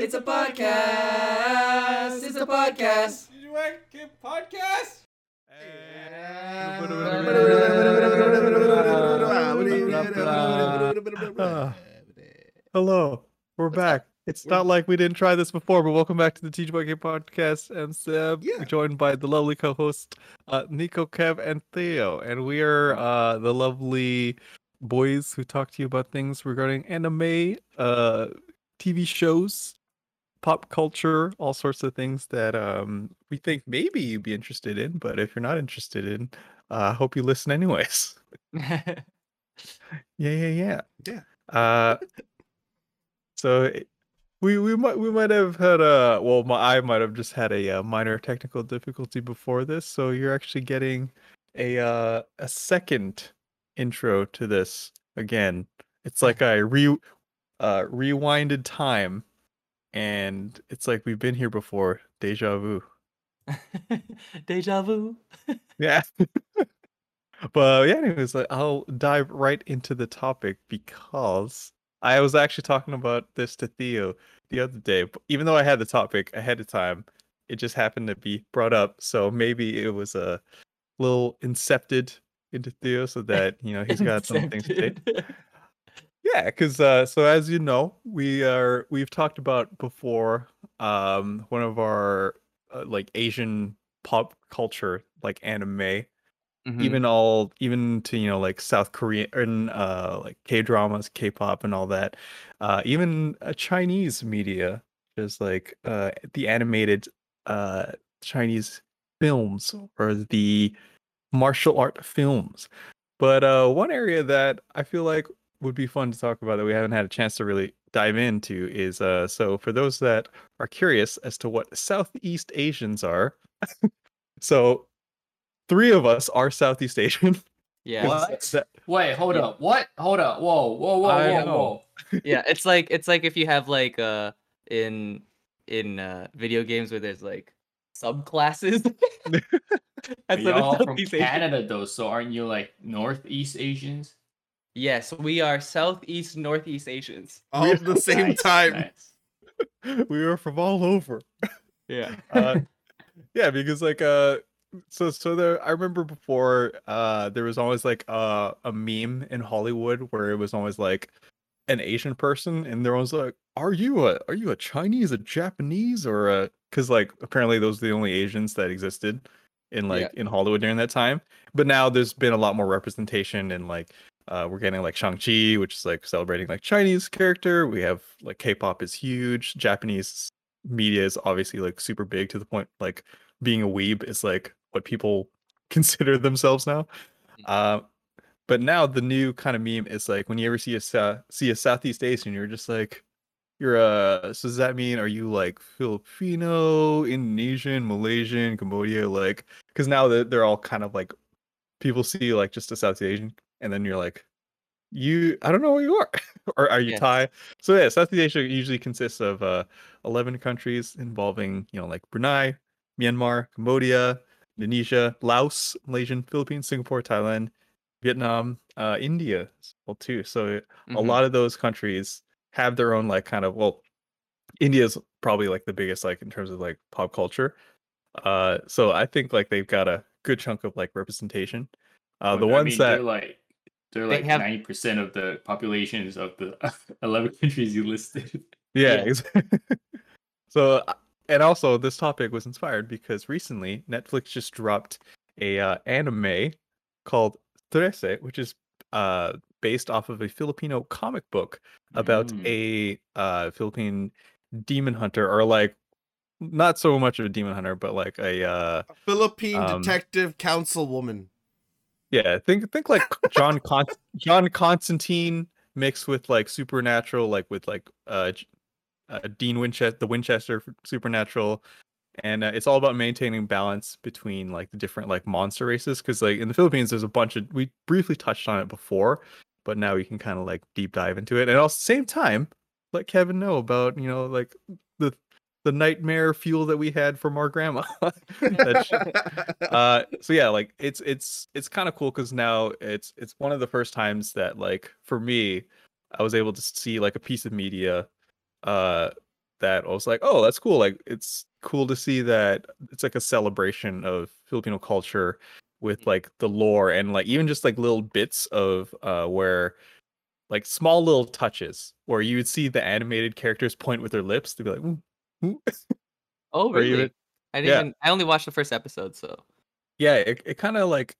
It's a podcast. It's a podcast. podcast. Ah. Hello, we're back. It's not like we didn't try this before, but welcome back to the Teach Boy Game podcast. I'm Seb, Yeah. joined by the lovely co-host uh, Nico, Kev, and Theo, and we are uh, the lovely boys who talk to you about things regarding anime, uh, TV shows, pop culture, all sorts of things that um, we think maybe you'd be interested in. But if you're not interested in, I uh, hope you listen anyways. Yeah, yeah, yeah. Yeah. Uh, so we we might we might have had a well, my I might have just had a, uh minor technical difficulty before this. So you're actually getting a uh a second intro to this again. It's like I re uh rewinded time, and it's like we've been here before. Deja vu. Deja vu. Yeah. but yeah, anyways, like, I'll dive right into the topic because I was actually talking about this to Theo the other day. Even though I had the topic ahead of time, it just happened to be brought up. So maybe it was a little incepted into Theo so that, you know, he's got some things to say. Yeah, because uh, so as you know, we are we've talked about before um one of our uh, like Asian pop culture like anime Mhm. even all even to you know like south korean uh like k dramas k-pop and all that uh even uh, chinese media just like uh the animated uh chinese films or the martial art films but uh one area that i feel like would be fun to talk about that we haven't had a chance to really dive into is uh so for those that are curious as to what southeast asians are so three of us are Southeast Asian. Yeah. What? That- Wait, hold Yeah. up. What? Hold up. Whoa, whoa, whoa, I whoa, know. whoa. yeah, it's like it's like if you have like uh in in uh video games where there's like subclasses. Instead of Y'all from Asian. Canada though, so aren't you like Northeast Asians? Yes, we are Southeast Northeast Asians. All at the same Nice, time. nice. we are from all over. Yeah. Uh, yeah, because like uh so so there I remember before uh there was always like uh, a meme in Hollywood where it was always like an Asian person and there was like are you a are you a Chinese, a Japanese or a cuz like apparently those are the only Asians that existed in like Yeah. in Hollywood during that time. But now there's been a lot more representation and like uh we're getting like Shang-Chi which is like celebrating like Chinese character. We have like K-pop is huge, Japanese media is obviously like super big to the point like being a weeb is like what people consider themselves now. Uh, but now the new kind of meme is like when you ever see a see a Southeast Asian, you're just like, you're uh. So does that mean are you like Filipino, Indonesian, Malaysian, Cambodia? Like, because now they're, they're all kind of like people see like just a Southeast Asian, and then you're like, you I don't know where you are, or are you. Thai? So yeah, Southeast Asia usually consists of uh 11 countries involving, you know, like Brunei, Myanmar, Cambodia, Indonesia, Laos, Malaysian, Philippines, Singapore, Thailand, Vietnam, uh, India well too. So a Mhm. lot of those countries have their own like kind of well, India's probably like the biggest like in terms of like pop culture. Uh, so I think like they've got a good chunk of like representation. Uh, the I ones mean, that they're like they're They like have- ninety percent of the populations of the eleven countries you listed. Yeah. Yeah. ex- so, uh, and also this topic was inspired because recently Netflix just dropped a uh, anime called Trese, which is uh based off of a Filipino comic book about Mm. a uh Philippine demon hunter or like not so much of a demon hunter but like a uh A Philippine Um, detective councilwoman. Yeah think think like John Con- John Constantine mixed with like supernatural like with like uh, uh Dean Winchester the Winchester supernatural and uh, it's all about maintaining balance between like the different like monster races because like in the Philippines there's a bunch of we briefly touched on it before but now we can kind of like deep dive into it and at the same time let Kevin know about you know like the nightmare fuel that we had from our grandma uh so yeah like it's it's it's kind of cool because now it's it's one of the first times that like for me i was able to see like a piece of media uh that I was like, oh, that's cool. Like it's cool to see that it's like a celebration of Filipino culture with like the lore and like even just like little bits of uh where like small little touches where you would see the animated characters point with their lips to be like. Oh, really? even- I didn't. yeah. Even, I only watched the first episode, so yeah, it, it kind of like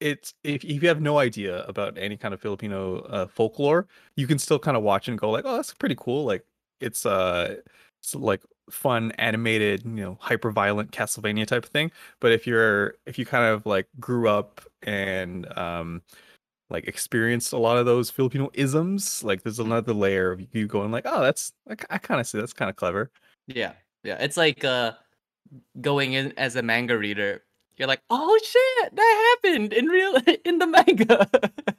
it's if, if you have no idea about any kind of Filipino uh, folklore, you can still kind of watch and go like, oh, that's pretty cool. Like it's uh, it's like fun animated, you know, hyper violent Castlevania type of thing. But if you're if you kind of like grew up and um like experienced a lot of those Filipino isms, like there's another layer of you going like, oh, that's I, I kind of see that's kind of clever. Yeah, yeah. It's like uh, going in as a manga reader. You're like, oh shit, that happened in real in the manga.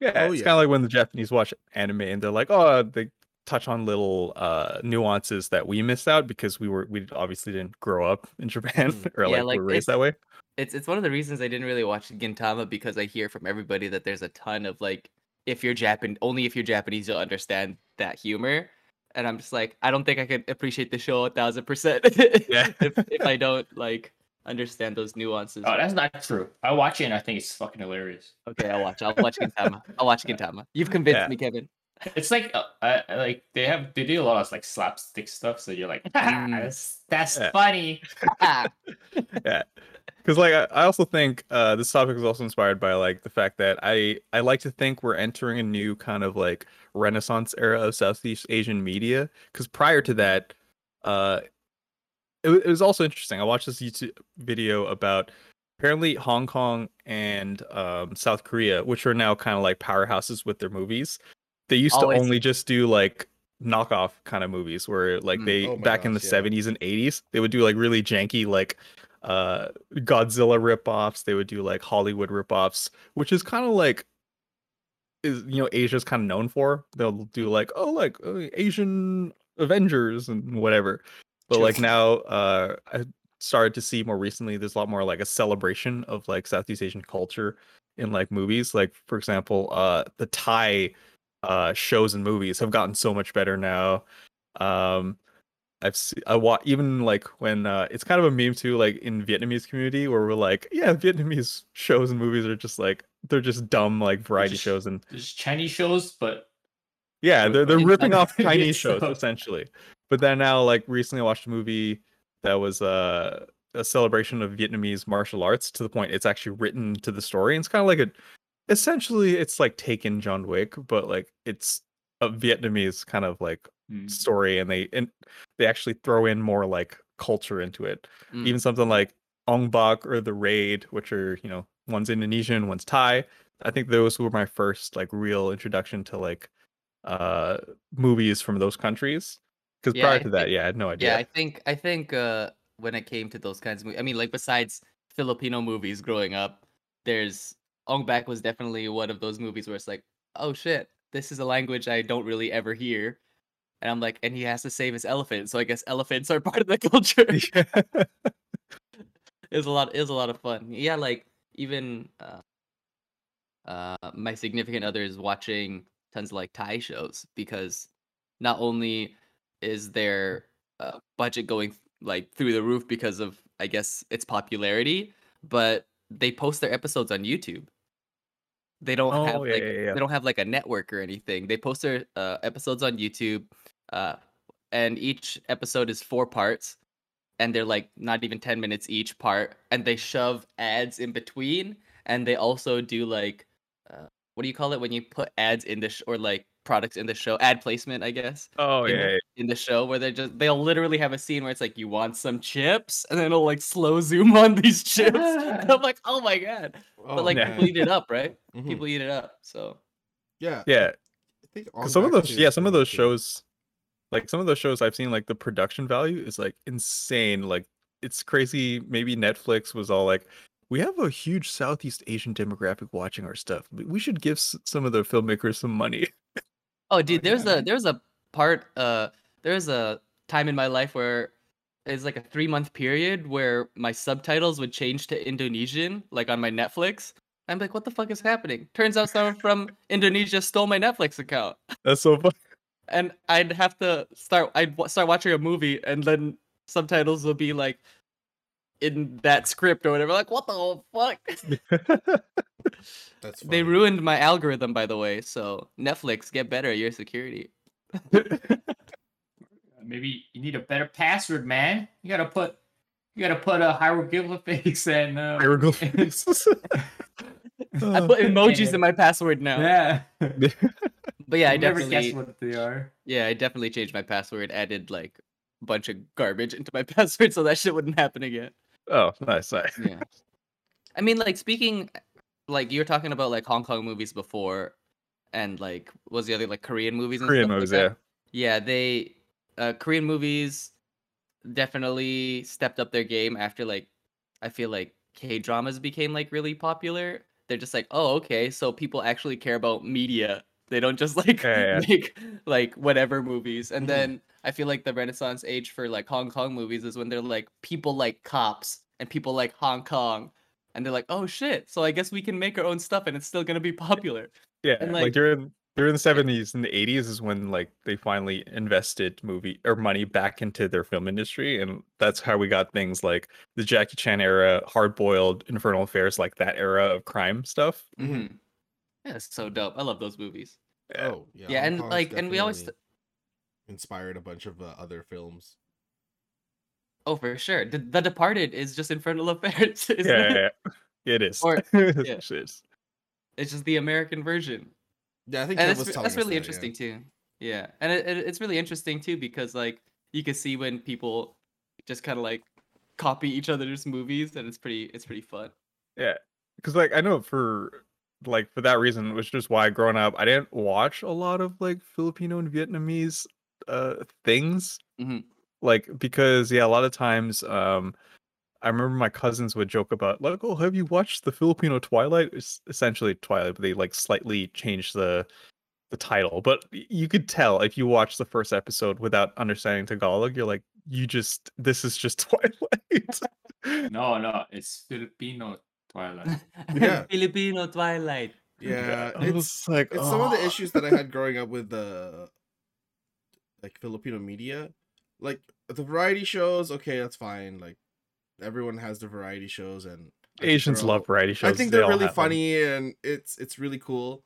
Yeah, Oh, it's yeah. kind of like when the Japanese watch anime and they're like, oh, they touch on little uh nuances that we missed out because we were we obviously didn't grow up in Japan Mm. or Yeah, like, like, were raised that way. it's it's one of the reasons I didn't really watch Gintama because I hear from everybody that there's a ton of like if you're Japan only if you're Japanese you'll understand that humor. And I'm just like, I don't think I could appreciate the show a thousand percent Yeah. if if I don't like understand those nuances. Oh, that's not true. I watch it and I think it's fucking hilarious. Okay, I'll watch. I'll watch Gintama. I'll watch Gintama. You've convinced Yeah. me, Kevin. It's like uh, like they have they do a lot of like slapstick stuff, so you're like, Mm. that's that's Yeah. funny. Ah, yeah because like I, I also think uh this topic is also inspired by like the fact that i i like to think we're entering a new kind of like renaissance era of southeast asian media because prior to that uh it, it was also interesting i watched this youtube video about apparently hong kong and um south korea which are now kind of like powerhouses with their movies they used Always. to only just do like knockoff kind of movies where like Mm. they Oh back in the yeah. 70s and 80s they would do like really janky like uh Godzilla ripoffs. They would do like Hollywood ripoffs, which is kind of like is you know Asia's kind of known for. They'll do like oh like uh, Asian Avengers and whatever. But like now uh I started to see more recently there's a lot more like a celebration of like Southeast Asian culture in like movies. Like for example, uh the Thai uh shows and movies have gotten so much better now. Um I've seen I wa- even like when uh it's kind of a meme too, like in Vietnamese community where we're like, yeah, Vietnamese shows and movies are just like they're just dumb like variety just- shows and There's Chinese shows, but yeah, they're they're ripping off Chinese Chinese shows essentially. But then now, like recently, I watched a movie that was uh, a celebration of Vietnamese martial arts to the point it's actually written to the story. And it's kind of like a, essentially, it's like taken John Wick, but like it's a Vietnamese kind of like mm, story, and they and they actually throw in more like culture into it. Mm. Even something like Ong Bak or The Raid, which are you know one's Indonesian, one's Thai. I think those were my first like real introduction to like uh movies from those countries. Because Yeah, prior I to that, yeah, I had no idea. Yeah. I think I think uh when it came to those kinds of movies, I mean, like besides Filipino movies growing up, there's Ong Bak was definitely one of those movies where it's like, oh shit, this is a language I don't really ever hear. And I'm like, and he has to save his elephant, so I guess elephants are part of the culture. Yeah. it was a lot it was a lot of fun yeah like even uh uh my significant other is watching tons of like thai shows because not only is their uh, budget going like through the roof because of i guess its popularity but they post their episodes on youtube they don't Oh, have yeah, like yeah, yeah. they don't have like a network or anything they post their uh, episodes on youtube uh and each episode is four parts and they're like not even 10 minutes each part and they shove ads in between and they also do like uh, what do you call it when you put ads in the sh- or like products in the show ad placement i guess oh in, yeah, yeah. in the show where they're just they'll literally have a scene where it's like you want some chips and then it'll like slow zoom on these chips and i'm like oh my god Oh, but like yeah. people eat it up right mhm. people eat it up so yeah, yeah. I think 'Cause on some of those, yeah, some of those to- shows, like some of those shows I've seen, like the production value is like insane. Like it's crazy. Maybe Netflix was all like, we have a huge Southeast Asian demographic watching our stuff. We should give s- some of the filmmakers some money. Oh, dude, there's yeah. a there's a part uh there's a time in my life where it's like a three month period where my subtitles would change to Indonesian, like on my Netflix. I'm like, what the fuck is happening? Turns out someone from Indonesia stole my Netflix account. That's so fun. And I'd have to start. I'd wa- start watching a movie, and then subtitles would be like in that script or whatever. Like, what the fuck? That's they ruined my algorithm, by the way. So Netflix, get better at your security. Maybe you need a better password, man. You gotta put you gotta put a hieroglyphics and uh, Hieroglyphics. I put emojis in my password now. Yeah. But yeah, I You never guess definitely, what they are. yeah, I definitely changed my password. Added like a bunch of garbage into my password so that shit wouldn't happen again. oh, nice, nice. Yeah. I mean, like speaking, like you were talking about like Hong Kong movies before, and like what was the other like Korean movies and Korean stuff movies, like yeah. that? Yeah, they uh Korean movies definitely stepped up their game after like I feel like K dramas became like really popular. They're just like, oh, okay, so people actually care about media. They don't just like Yeah, yeah. make like whatever movies. And Mhm. then I feel like the renaissance age for like Hong Kong movies is when they're like people like cops and people like Hong Kong. And they're like, oh shit, so I guess we can make our own stuff and it's still gonna be popular. Yeah, And, like, like- during during the seventies and the eighties is when like they finally invested movie or money back into their film industry, and that's how we got things like the Jackie Chan era, Hard Boiled, Infernal Affairs, like that era of crime stuff. Mm-hmm. Yeah, it's so dope. I love those movies. Oh yeah. Yeah, Hong and Kong's like, and we always definitely inspired a bunch of uh, other films. Oh, for sure. The, the Departed is just Infernal Affairs. Yeah, isn't yeah, it? yeah. it is. Or- yeah. is. It's just the American version. Yeah, I think And Kev that's, was that's really that, yeah. interesting too. Yeah. And it, it, it's really interesting too because like you can see when people just kind of like copy each other's movies and it's pretty it's pretty fun. Yeah, because like I know for like for that reason, which is why growing up I didn't watch a lot of like Filipino and Vietnamese uh things. Mhm. Like because yeah, a lot of times um I remember my cousins would joke about like, oh, have you watched the Filipino Twilight? It's essentially Twilight, but they like slightly changed the the title. But you could tell if you watch the first episode without understanding Tagalog, you're like, you just this is just Twilight. No, no, it's Filipino Twilight. Yeah. Filipino Twilight. Yeah, I it's was like it's some of the "Oh." issues that I had growing up with the like Filipino media. Like the variety shows, okay, that's fine. Like everyone has the variety shows and Asians all- love variety shows. I think they they're all really have them. funny and it's it's really cool.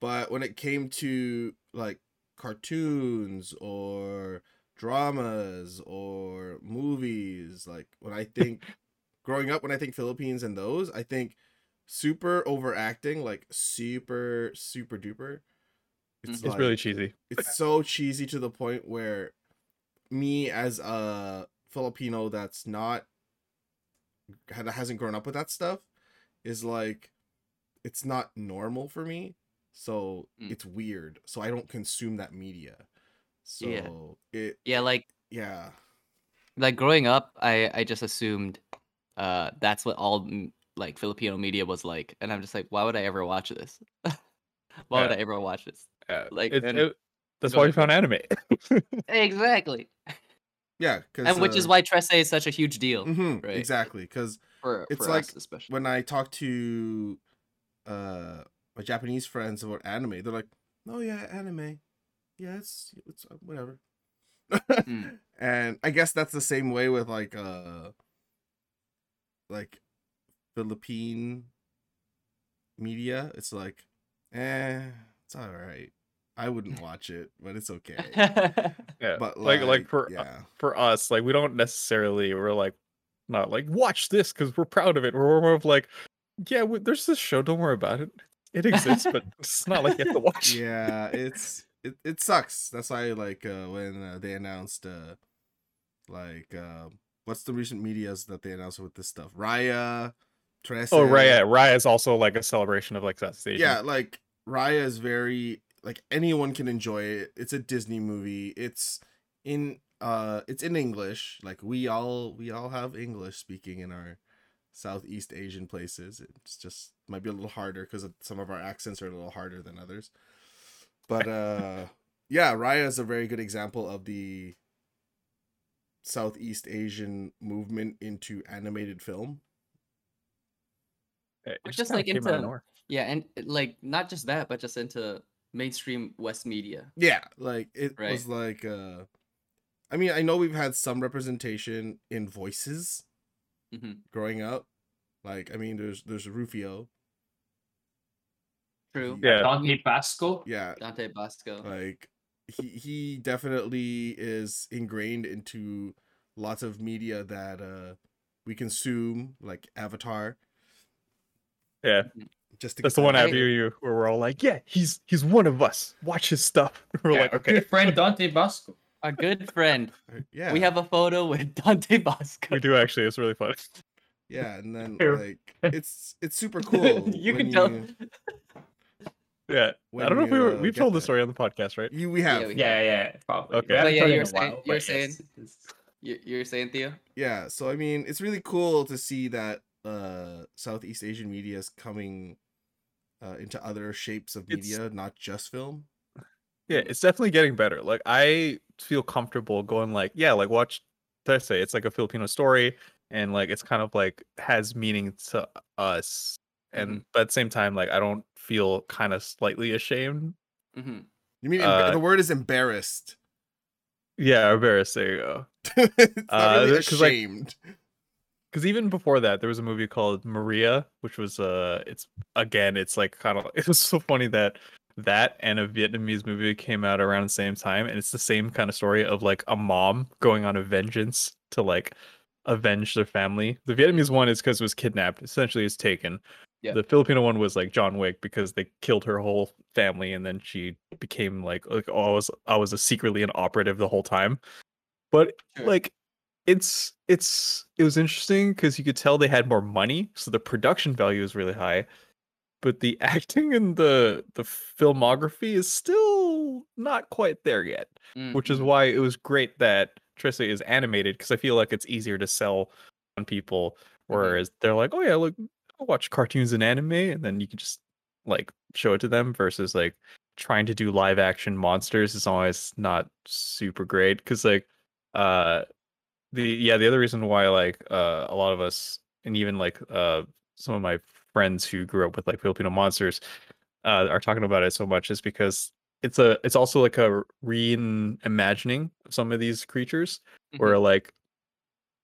But when it came to like cartoons or dramas or movies, like when I think growing up when I think Philippines and those, I think super overacting, like super super duper. It's, It's like, really cheesy. it's so cheesy to the point where me as a Filipino that's not that hasn't grown up with that stuff is like it's not normal for me. So Mm. it's weird. So I don't consume that media. So Yeah. it Yeah, like yeah. like growing up, I I just assumed uh that's what all like Filipino media was like, and I'm just like, why would I ever watch this? why would Yeah. I ever watch this? Yeah, Like, it- and- it- that's why we found anime. Exactly, Yeah, cuz and which is why Trese is such a huge deal Mhm, right. exactly cuz for It's for like us especially. when I talk to uh my Japanese friends about anime, they're like, "Oh yeah, anime. Yeah, it's it's uh, whatever." Mm. And I guess that's the same way with like uh like Philippine media. It's like, eh, it's all right. I wouldn't watch it, but it's okay. yeah, But like like, like for uh, yeah, for us, like we don't necessarily we're like not like watch this because we're proud of it. We're more of like, yeah, w- there's this show. Don't worry about it. It exists, but it's not like you have to watch. it. yeah, it's it, it sucks. That's why like uh, when uh, they announced uh like uh, what's the recent medias that they announced with this stuff? Raya, Trese. Oh, Raya. Raya is also like a celebration of like that Asia. Yeah, like Raya is very like anyone can enjoy it. It's a Disney movie. It's in uh it's in English. Like we all we all have English speaking in our Southeast Asian places. It's just might be a little harder because some of our accents are a little harder than others. But uh yeah, Raya is a very good example of the Southeast Asian movement into animated film. Yeah, it Or just, like, came out of into- yeah, and like not just that, but just into mainstream West media. Yeah, like it Right. was like uh I mean, I know we've had some representation in voices Mhm. growing up. Like, I mean, there's there's Rufio. True. Yeah. Dante Basco. Yeah, Dante Basco. like he he definitely is ingrained into lots of media that uh we consume, like Avatar. Yeah, Just to that's get the one that- after you where we're all like, yeah, he's he's one of us. Watch his stuff. We're Yeah, like, okay, good friend Dante Basco. Our good friend. Yeah, We have a photo with Dante Basco. we do actually. It's really funny. yeah, and then like it's it's super cool. you can tell. you- Yeah, when I don't know if we you, were, uh, we've get told the story on the podcast, right? You we have Yeah, we- Yeah, yeah, probably. Okay. We haven't But yeah, you in were a saying- while, you were but yes, saying- it's- You, you're saying Theo? yeah so i mean it's really cool to see that uh southeast asian media is coming uh into other shapes of It's- media not just film Yeah, it's definitely getting better. Like I feel comfortable going like, yeah, like watch did I say it's like a Filipino story and like it's kind of like has meaning to us. And but at the same time, like I don't feel kind of slightly ashamed. hmm you mean Uh, the word is embarrassed Yeah, embarrassed. There you go. it's not Uh, really there- 'cause, like, ashamed Because even before that, there was a movie called Maria, which was uh, it's again, it's like kind of it was so funny that that and a Vietnamese movie came out around the same time, and it's the same kind of story of like a mom going on a vengeance to like avenge their family. The Vietnamese one is because it was kidnapped, essentially, it's taken. Yeah. The Filipino one was like John Wick because they killed her whole family, and then she became like like oh, I was I was a secretly an operative the whole time. But Sure. like it's it's it was interesting because you could tell they had more money, so the production value is really high, but the acting and the the filmography is still not quite there yet. Which is Mhm. why it was great that Trese is animated because I feel like it's easier to sell on people, whereas they're like, oh yeah, look, I'll watch cartoons and anime, and then you can just like show it to them versus like trying to do live action monsters is always not super great because like uh the yeah the other reason why like uh a lot of us and even like uh some of my friends who grew up with like Filipino monsters uh are talking about it so much is because it's a it's also like a reimagining of some of these creatures where like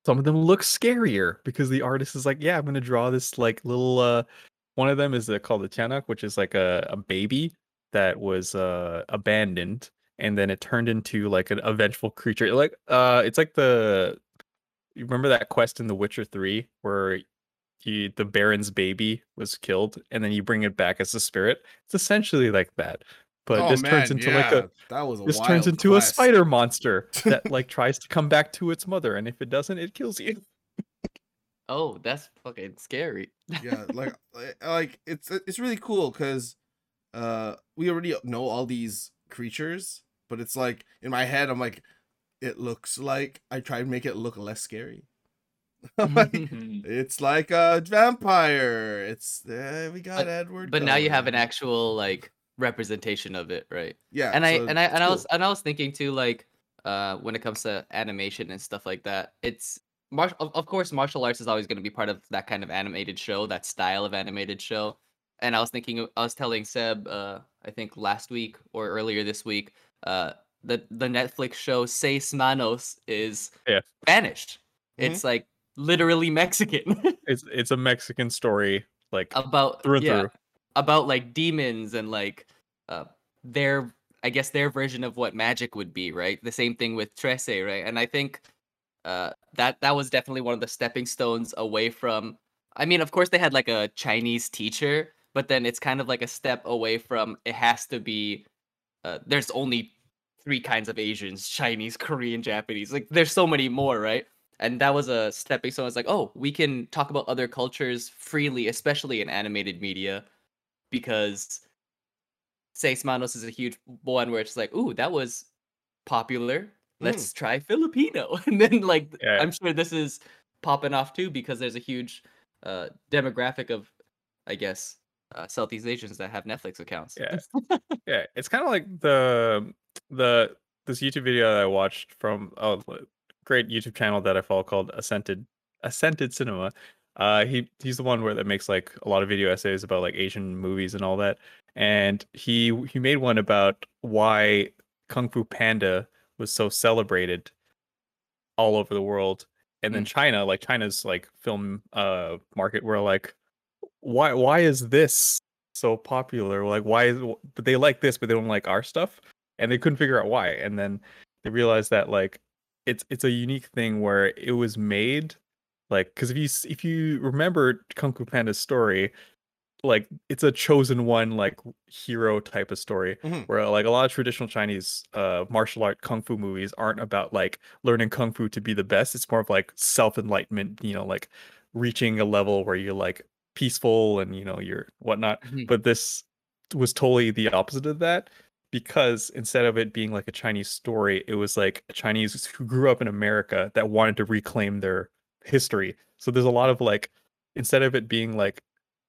some of them look scarier because the artist is like yeah i'm gonna draw this like little uh one of them is uh, called the Tianak, which is like a, a baby that was uh abandoned and then it turned into like an a vengeful creature like uh it's like the you remember that quest in the witcher 3 where you, the baron's baby was killed and then you bring it back as a spirit it's essentially like that but Oh, this turns man, into like a that was a this wild turns into quest. a spider monster that like tries to come back to its mother and if it doesn't it kills you Oh, that's fucking scary. yeah like like- like it's it's really cool because uh we already know all these creatures but it's like in my head i'm like it looks like i try to make it look less scary like, it's like a vampire it's uh, we got But- edward but now you have an actual like representation of it, right? yeah and I and I and I was and I was thinking too, like, uh, when it comes to animation and stuff like that, it's mar- of, of course martial arts is always going to be part of that kind of animated show, that style of animated show. And I was thinking, I was telling Seb, uh, I think last week or earlier this week, uh, the the Netflix show Seis Manos is Yeah. Spanish. Mhm. It's like literally Mexican it's it's a mexican story like about through and yeah, through about like demons and like uh their I guess their version of what magic would be, right? The same thing with Trese, right? And I think uh that that was definitely one of the stepping stones away from I mean, of course they had like a Chinese teacher, but then it's kind of like a step away from it has to be uh there's only three kinds of Asians, Chinese, Korean, Japanese. Like there's so many more, right? And that was a stepping stone. It's like, oh, we can talk about other cultures freely, especially in animated media, because Seis Manos is a huge one where it's like, ooh, that was popular. Let's try Filipino. And then like Yeah. I'm sure this is popping off too because there's a huge uh demographic of I guess uh, Southeast Asians that have Netflix accounts. Yeah. yeah it's kind of like the the this youtube video that i watched from a great youtube channel that i follow called accented accented cinema Uh, he he's the one where that makes like a lot of video essays about like Asian movies and all that. And he he made one about why Kung Fu Panda was so celebrated all over the world. And then China, like China's like film uh market, where like, why why is this so popular? Like why is but they like this, but they don't like our stuff, and they couldn't figure out why. And then they realized that like it's it's a unique thing where it was made like because if you if you remember Kung Fu Panda's story, like it's a chosen one like hero type of story Mhm. where like a lot of traditional Chinese uh martial art kung fu movies aren't about like learning kung fu to be the best. It's more of like self enlightenment, you know, like reaching a level where you're like peaceful and you know you're whatnot. Mhm. But this was totally the opposite of that because instead of it being like a Chinese story, it was like a Chinese who grew up in America that wanted to reclaim their history. So there's a lot of like instead of it being like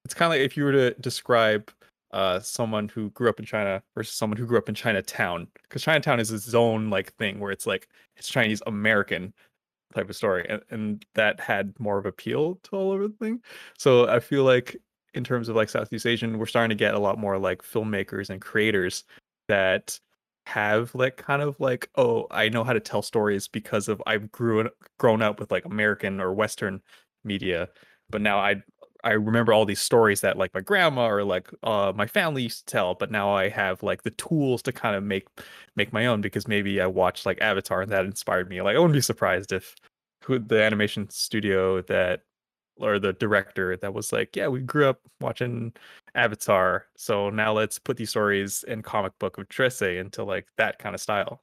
it's kind of like if you were to describe uh someone who grew up in China versus someone who grew up in Chinatown because Chinatown is its own like thing where it's like it's Chinese American type of story and, and that had more of appeal to all over the thing. So I feel like in terms of like Southeast Asian, we're starting to get a lot more like filmmakers and creators that have like kind of like oh I know how to tell stories because of I've grew grown up with like American or Western media, but now I I remember all these stories that like my grandma or like uh my family used to tell, but now I have like the tools to kind of make make my own because maybe I watched like Avatar and that inspired me. Like I wouldn't be surprised if who the animation studio that or the director that was like, yeah, we grew up watching Avatar, so now let's put these stories in comic book of Trese into like that kind of style.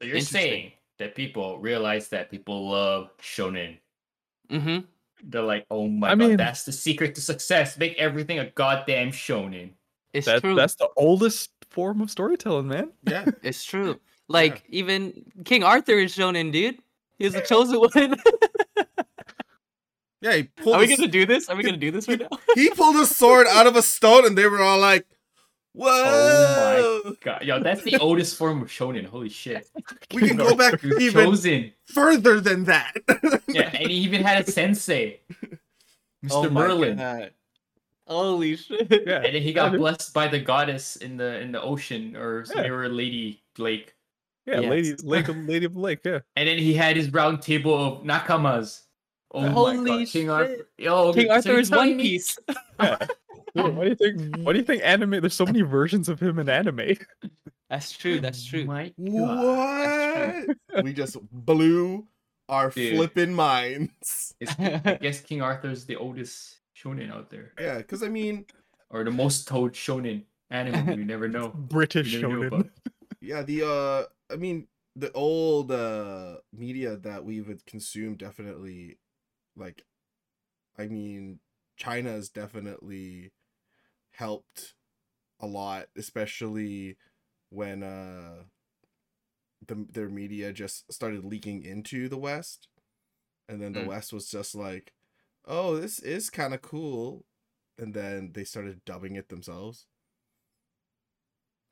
So you're saying that people realize that people love shonen. hmm They're like, oh my I god, mean- that's the secret to success. Make everything a goddamn shonen. It's That true. that's the oldest form of storytelling, man. Yeah. It's true. Like even King Arthur is shonen, dude. He's the chosen one. Yeah, he pulled Are we a s- gonna do this? Are we gonna do this right now? he pulled a sword out of a stone and they were all like, Oh Whoa! Oh God, yo, that's the oldest form of shonen. Holy shit. we can go back even chosen. further than that. Yeah, and he even had a sensei, Mr. Oh Merlin. God. Holy shit. Yeah. And then he got blessed by the goddess in the in the ocean, or Yeah. they were lady lake. Yeah, Yes. lady lake of lady of the lake, yeah. And then he had his round table of nakamas. Oh my Holy god, King shit. Arthur! Yo, King Arthur you're is telling One Piece. yeah. Why do you think why do you think anime there's so many versions of him in anime? That's true. That's true. Oh My God. what? we just blew our Dude. flipping minds. It's- I guess King Arthur's the oldest shonen out there, Yeah, because I mean, or the most told shonen anime. You never know. British You never shonen. about- yeah, the uh I mean the old uh media that we've consumed definitely like I mean China is definitely helped a lot, especially when uh the their media just started leaking into the West. And then the Mm. West was just like, "Oh, this is kind of cool." And then they started dubbing it themselves.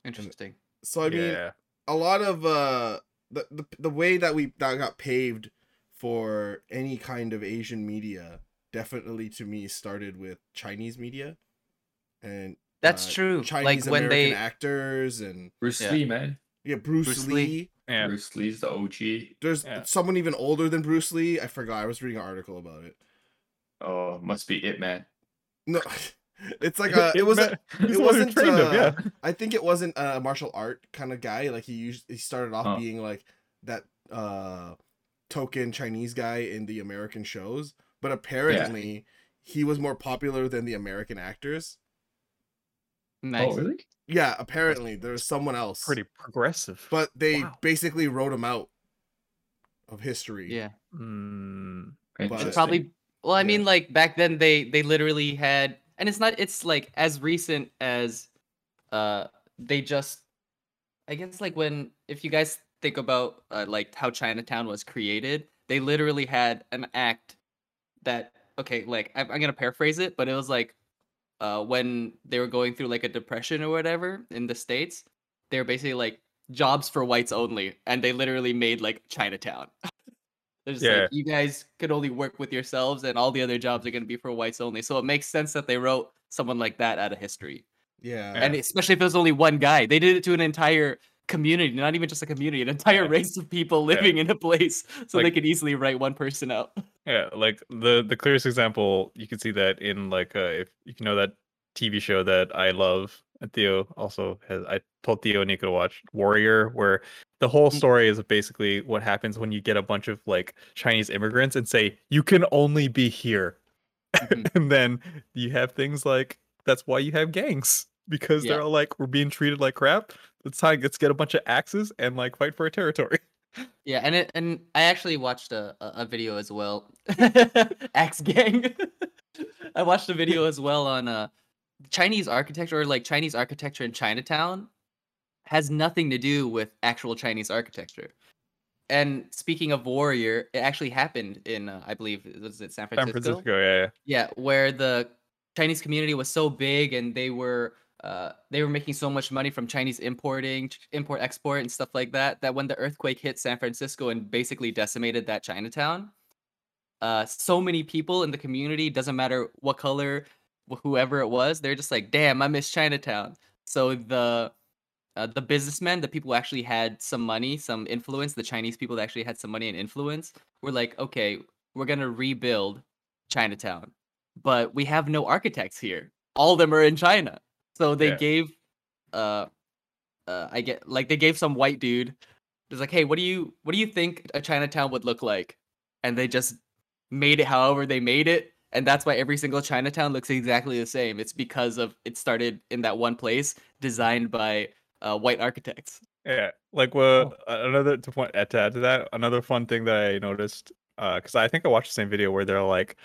Interesting. So I mean, a lot of uh the, the the way that we that got paved for any kind of Asian media definitely to me started with Chinese media and That's uh, true. Chinese like when American they actors and Bruce Yeah. Lee, man. yeah Bruce, Bruce Lee. Lee. Yeah. Bruce Lee's the OG. There's Yeah. someone even older than Bruce Lee. I forgot. I was reading an article about it. Oh, must be it, man. No, it's like a. It was. A, He's it the one who wasn't, trained him, uh, yeah. I think it wasn't a martial art kind of guy. Like he used. He started off Huh. being like that uh token Chinese guy in the American shows, but apparently he was more popular than the American actors. Nice. Oh, really? Yeah, apparently there's someone else. Pretty progressive. But they Wow. basically wrote him out of history. Yeah. Mm, Interesting. Probably. Well, I mean, like back then they they literally had, and it's not. It's like as recent as, uh, they just. I guess like when if you guys think about uh, like how Chinatown was created, they literally had an act that okay, like I'm, I'm gonna paraphrase it, but it was like, uh, when they were going through like a depression or whatever in the states, they were basically like jobs for whites only, and they literally made like Chinatown. They're just Yeah. like, you guys could only work with yourselves, and all the other jobs are going to be for whites only. So it makes sense that they wrote someone like that out of history, Yeah. and especially if it was only one guy. They did it to an entire community, not even just a community, an entire Yeah. race of people living in a place, so they Like- could easily write one person out. Yeah, like the the clearest example you can see that in like uh, if you know that TV show that I love. And Theo also has. I told Theo and Nico to watch Warrior, where the whole Mm. story is basically what happens when you get a bunch of like Chinese immigrants and say you can only be here, Mhm. and then you have things like that's why you have gangs because Yeah. they're all like we're being treated like crap. Let's time let's get a bunch of axes and like fight for a territory. Yeah, and it and I actually watched a a, video as well. Axe Gang. I watched a video as well on uh Chinese architecture or like Chinese architecture in Chinatown has nothing to do with actual Chinese architecture. And speaking of Warrior, it actually happened in uh, I believe was it San Francisco? San Francisco? Francisco, yeah, yeah. Yeah, where the Chinese community was so big and they were uh, they were making so much money from Chinese importing, import export and stuff like that. That when the earthquake hit San Francisco and basically decimated that Chinatown, uh, so many people in the community doesn't matter what color, whoever it was, they're just like, "Damn, I miss Chinatown." So the uh, the businessmen, the people who actually had some money, some influence, the Chinese people that actually had some money and influence, were like, "Okay, we're gonna rebuild Chinatown." but we have no architects here. All of them are in China. So they Yeah. gave uh uh I get like they gave some white dude was like, "Hey, what do you what do you think a Chinatown would look like?" And they just made it however they made it, and that's why every single Chinatown looks exactly the same. It's because of it started in that one place designed by uh, white architects. Yeah, like well, another to point to add to that, another fun thing that I noticed, because I think I watched the same video where they're like,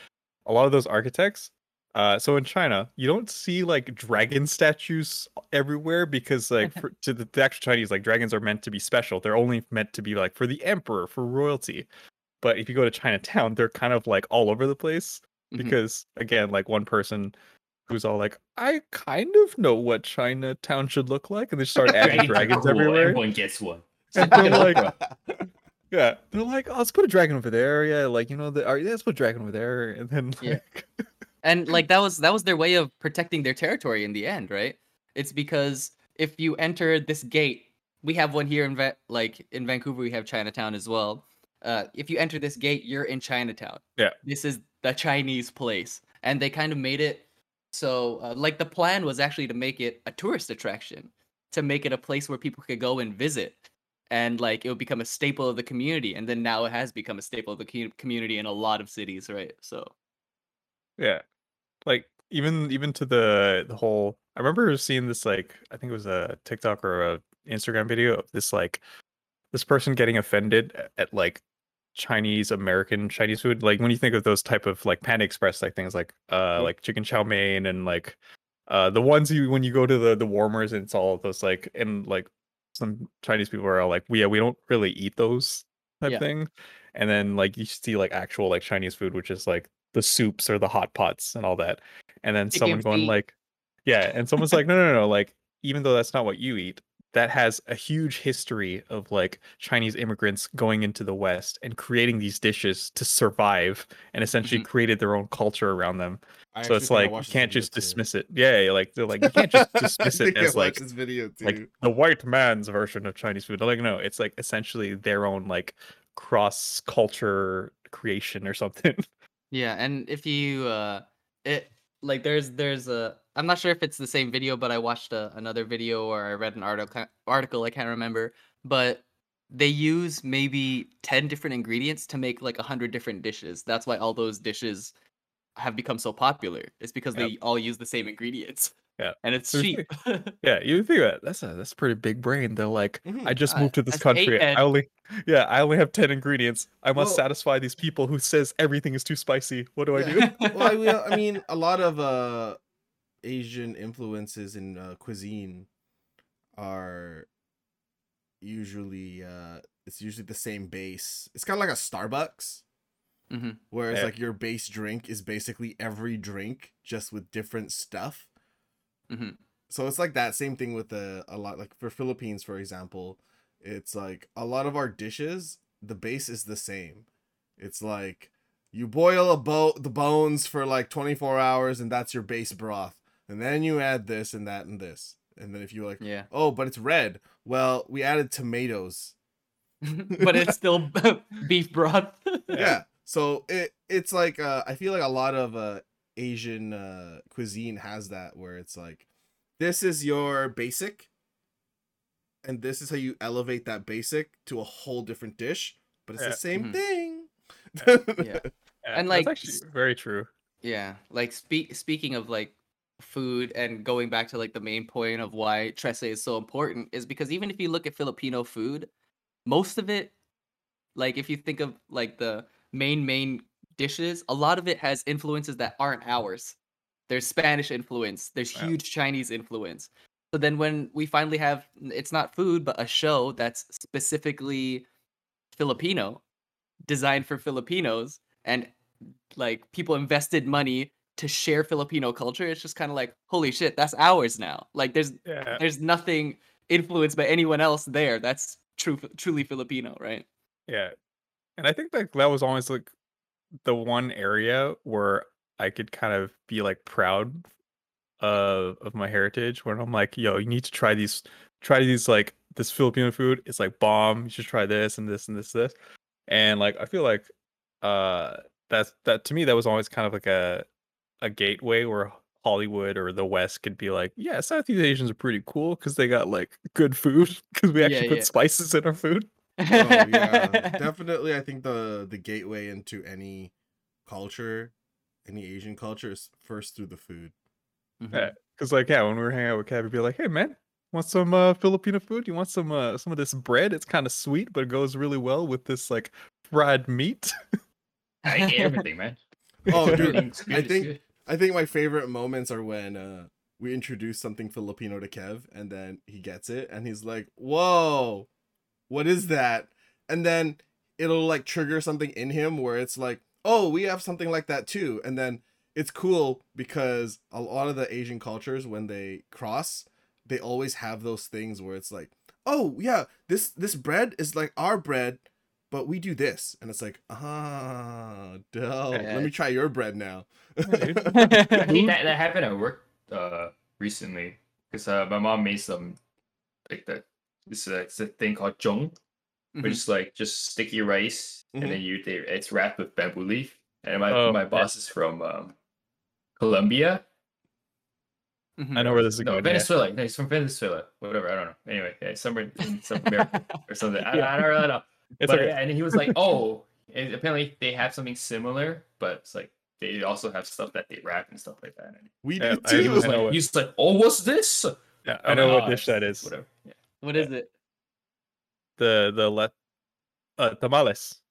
a lot of those architects. Uh, so in China, you don't see like dragon statues everywhere because like for, to the, the actual Chinese, like dragons are meant to be special. They're only meant to be like for the emperor, for royalty. But if you go to Chinatown, they're kind of like all over the place Mhm. because again, like one person who's all like, I kind of know what Chinatown should look like, and they start adding Dragons cool, everywhere. Everyone gets one. And they're like, yeah, they're like, oh, let's put a dragon over there. Yeah, like you know, the, oh, yeah, let's put a dragon over there, and then Yeah. And like that was that was their way of protecting their territory in the end right? It's because if you enter this gate we have one here in Va- like in vancouver we have chinatown as well. Uh if you enter this gate you're in chinatown. Yeah. this is the chinese place. And they kind of made it so uh, like the plan was actually to make it a tourist attraction to make it a place where people could go and visit. And like it would become a staple of the community. And then now it has become a staple of the community in a lot of cities right? So yeah, like even even to the the whole. I remember seeing this like I think it was a TikTok or a Instagram video of this like this person getting offended at, at like Chinese American Chinese food. Like when you think of those type of like Panda Express like things like uh Mhm. like chicken chow mein and like uh the ones you when you go to the the warmers and it's all those like and like some Chinese people are all like we yeah we don't really eat those type Yeah. thing. And then like you see like actual like Chinese food which is like the soups or the hot pots and all that. And then someone going feet. like yeah, and someone's like no no no like even though that's not what you eat that has a huge history of like Chinese immigrants going into the West and creating these dishes to survive and essentially Mhm. created their own culture around them. I so it's like you can't just too. dismiss it. Yeah, yeah, like they're like you can't just dismiss it as like this video too. like the white man's version of Chinese food. Like no, it's like essentially their own like cross culture creation or something. Yeah, and if you uh it like there's there's a I'm not sure if it's the same video, but I watched a, another video or I read an article article I can't remember, but they use maybe 10 different ingredients to make like 100 different dishes. That's why all those dishes have become so popular. It's because Yep. they all use the same ingredients. Yeah. And it's cheap. yeah, you think that that's a that's a pretty big brain. They're like, Mhm. I just Uh, moved to this that's country. eight-head. I only yeah, I only have ten ingredients. I must Well- satisfy these people who says everything is too spicy. What do I do? well, I, will- I mean, a lot of uh Asian influences in uh, cuisine are usually uh it's usually the same base. It's kind of like a Starbucks, Mm-hmm. whereas Yeah. like your base drink is basically every drink just with different stuff. Mhm. So it's like that same thing with the a lot like for Philippines for example, it's like a lot of our dishes the base is the same. it's like you boil a bo- the bones for like 24 hours and that's your base broth and then you add this and that and this and then if you're like Yeah. oh but it's red well we added tomatoes but it's still beef broth. yeah. So it it's like uh I feel like a lot of uh Asian uh cuisine has that where it's like this is your basic and this is how you elevate that basic to a whole different dish, but it's Yeah. the same Mhm. thing. Yeah. Yeah, And, that's like, actually very true. Yeah, like speak speaking of like food and going back to like the main point of why Trese is so important is because even if you look at Filipino food, most of it, like if you think of like the main main dishes, a lot of it has influences that aren't ours. There's Spanish influence, there's Yeah. huge Chinese influence. So then when we finally have it's not food but a show that's specifically Filipino, designed for Filipinos and like people invested money to share Filipino culture, it's just kind of like, holy shit, that's ours now. Like there's Yeah. there's nothing influenced by anyone else there. That's true truly Filipino, right? Yeah. And I think like that was always like the one area where I could kind of be like proud of of my heritage when I'm like, yo, you need to try these try these like this Filipino food. It's like bomb. You should try this and this and this this. And like I feel like uh that's that to me that was always kind of like a a gateway where Hollywood or the West could be like, yeah, Southeast Asians are pretty cool because they got like good food because we Yeah, actually put yeah. spices in our food. Oh yeah. Definitely I think the the gateway into any culture, any Asian culture is first through the food. Mhm. Yeah, because like yeah, when we were hanging out with Kev, we'd be like, "Hey man, want some uh, Filipino food? You want some uh, some of this bread? It's kind of sweet, but it goes really well with this like fried meat." I ate everything, man. Oh dude, good, it's good, I think. I think my favorite moments are when uh we introduce something Filipino to Kev and then he gets it and he's like, "Whoa. What is that?" And then it'll like trigger something in him where it's like, "Oh, we have something like that too." And then it's cool because a lot of the Asian cultures when they cross, they always have those things where it's like, "Oh, yeah, this this bread is like our bread, but we do this." And it's like, "Ah, dope. Let me try your bread now." dude. That, that happened at work uh recently because uh, my mom made some like that this uh, it's a thing called jong Mhm. which is like just sticky rice Mhm. and then you they, it's wrapped with bamboo leaf and my Oh, my yeah. boss is from um Colombia Mhm. I know where this is no going. yeah. Venezuela no he's from Venezuela whatever I don't know anyway yeah somewhere in South America or something I, I don't really know It's but okay. yeah, and he was like oh and apparently they have something similar but it's like they also have stuff that they wrap and stuff like that and We Yeah, do I too. he was like what- he's like oh what's this Yeah, I'm I know like, what "Oh, dish that it's- is. whatever yeah. What is it? The the let uh, tamales.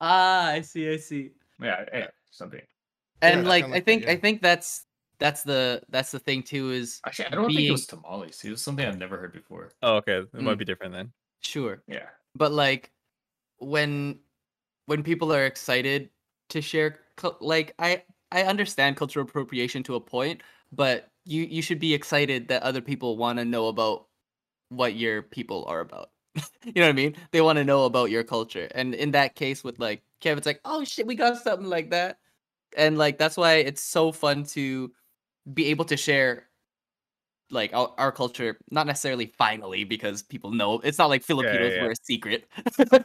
Ah, I see, I see. Yeah, yeah, something. And that like I thing, think I think that's that's the that's the thing too is Actually, I don't think it was tamales. It was something I've never heard before. Oh, okay, it might Mm. be different then. sure. Yeah. but like when when people are excited to share like i i understand cultural appropriation to a point but you you should be excited that other people want to know about what your people are about you know what i mean they want to know about your culture and in that case with like kevin's like oh shit we got something like that and like that's why it's so fun to be able to share like our, our culture not necessarily finally because people know it's not like filipinos yeah. were a secret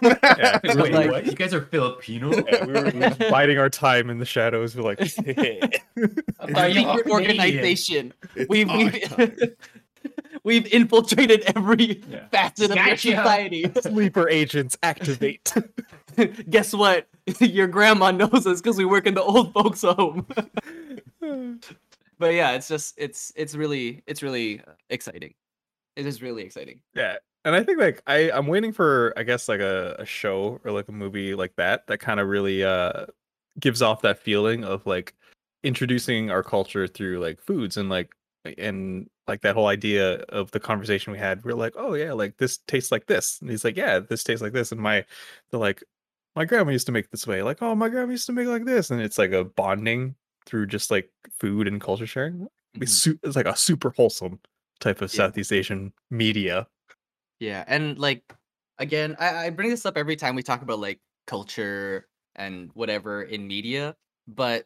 Yeah, Wait, like- what? You guys are Filipino? Yeah, we were, we were biding our time in the shadows. We're like, I thought secret organization It's we've our we've, time. We've infiltrated every Yeah. facet of your society. Sleeper agents activate. guess what? Your grandma knows us because we work in the old folks home. But yeah it's just it's it's really it's really exciting. It is really exciting. Yeah, and I think like I I'm waiting for I guess like a, a show or like a movie like that that kind of really uh gives off that feeling of like introducing our culture through like foods and like and like that whole idea of the conversation we had we're like oh yeah like this tastes like this. And he's like yeah this tastes like this. And my they're like my grandma used to make it this way. Like oh my grandma used to make like this. And it's like a bonding through just like food and culture sharing. It's, mm-hmm. su- it's like a super wholesome type of Yeah. southeast asian media. Yeah, and like again, I, I bring this up every time we talk about like culture and whatever in media, but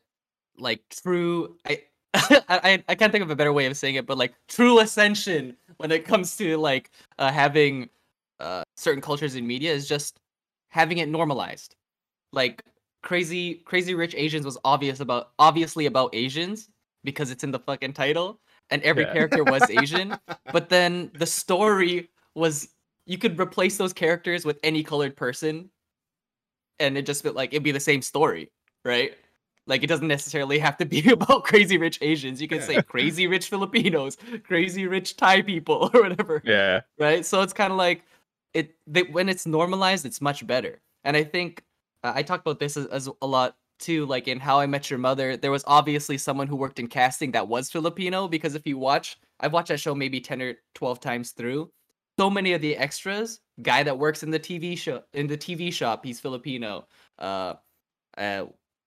like true I I I can't think of a better way of saying it, but like true ascension when it comes to like uh, having uh, certain cultures in media is just having it normalized. Like crazy crazy rich Asians was obvious about obviously about Asians because it's in the fucking title and every Yeah. character was Asian, but then the story was you could replace those characters with any colored person and it just felt like it'd be the same story, right? Like it doesn't necessarily have to be about crazy rich Asians. You can say crazy rich Filipinos, crazy rich Thai people, or whatever Yeah. right? So it's kind of like it they, when it's normalized, it's much better. And I think uh, I talked about this as, as a lot too. Like in How I Met Your Mother, there was obviously someone who worked in casting that was Filipino because if you watch, I've watched that show maybe ten or twelve times through. So many of the extras, guy that works in the TV show in the TV shop, he's Filipino. Uh, uh,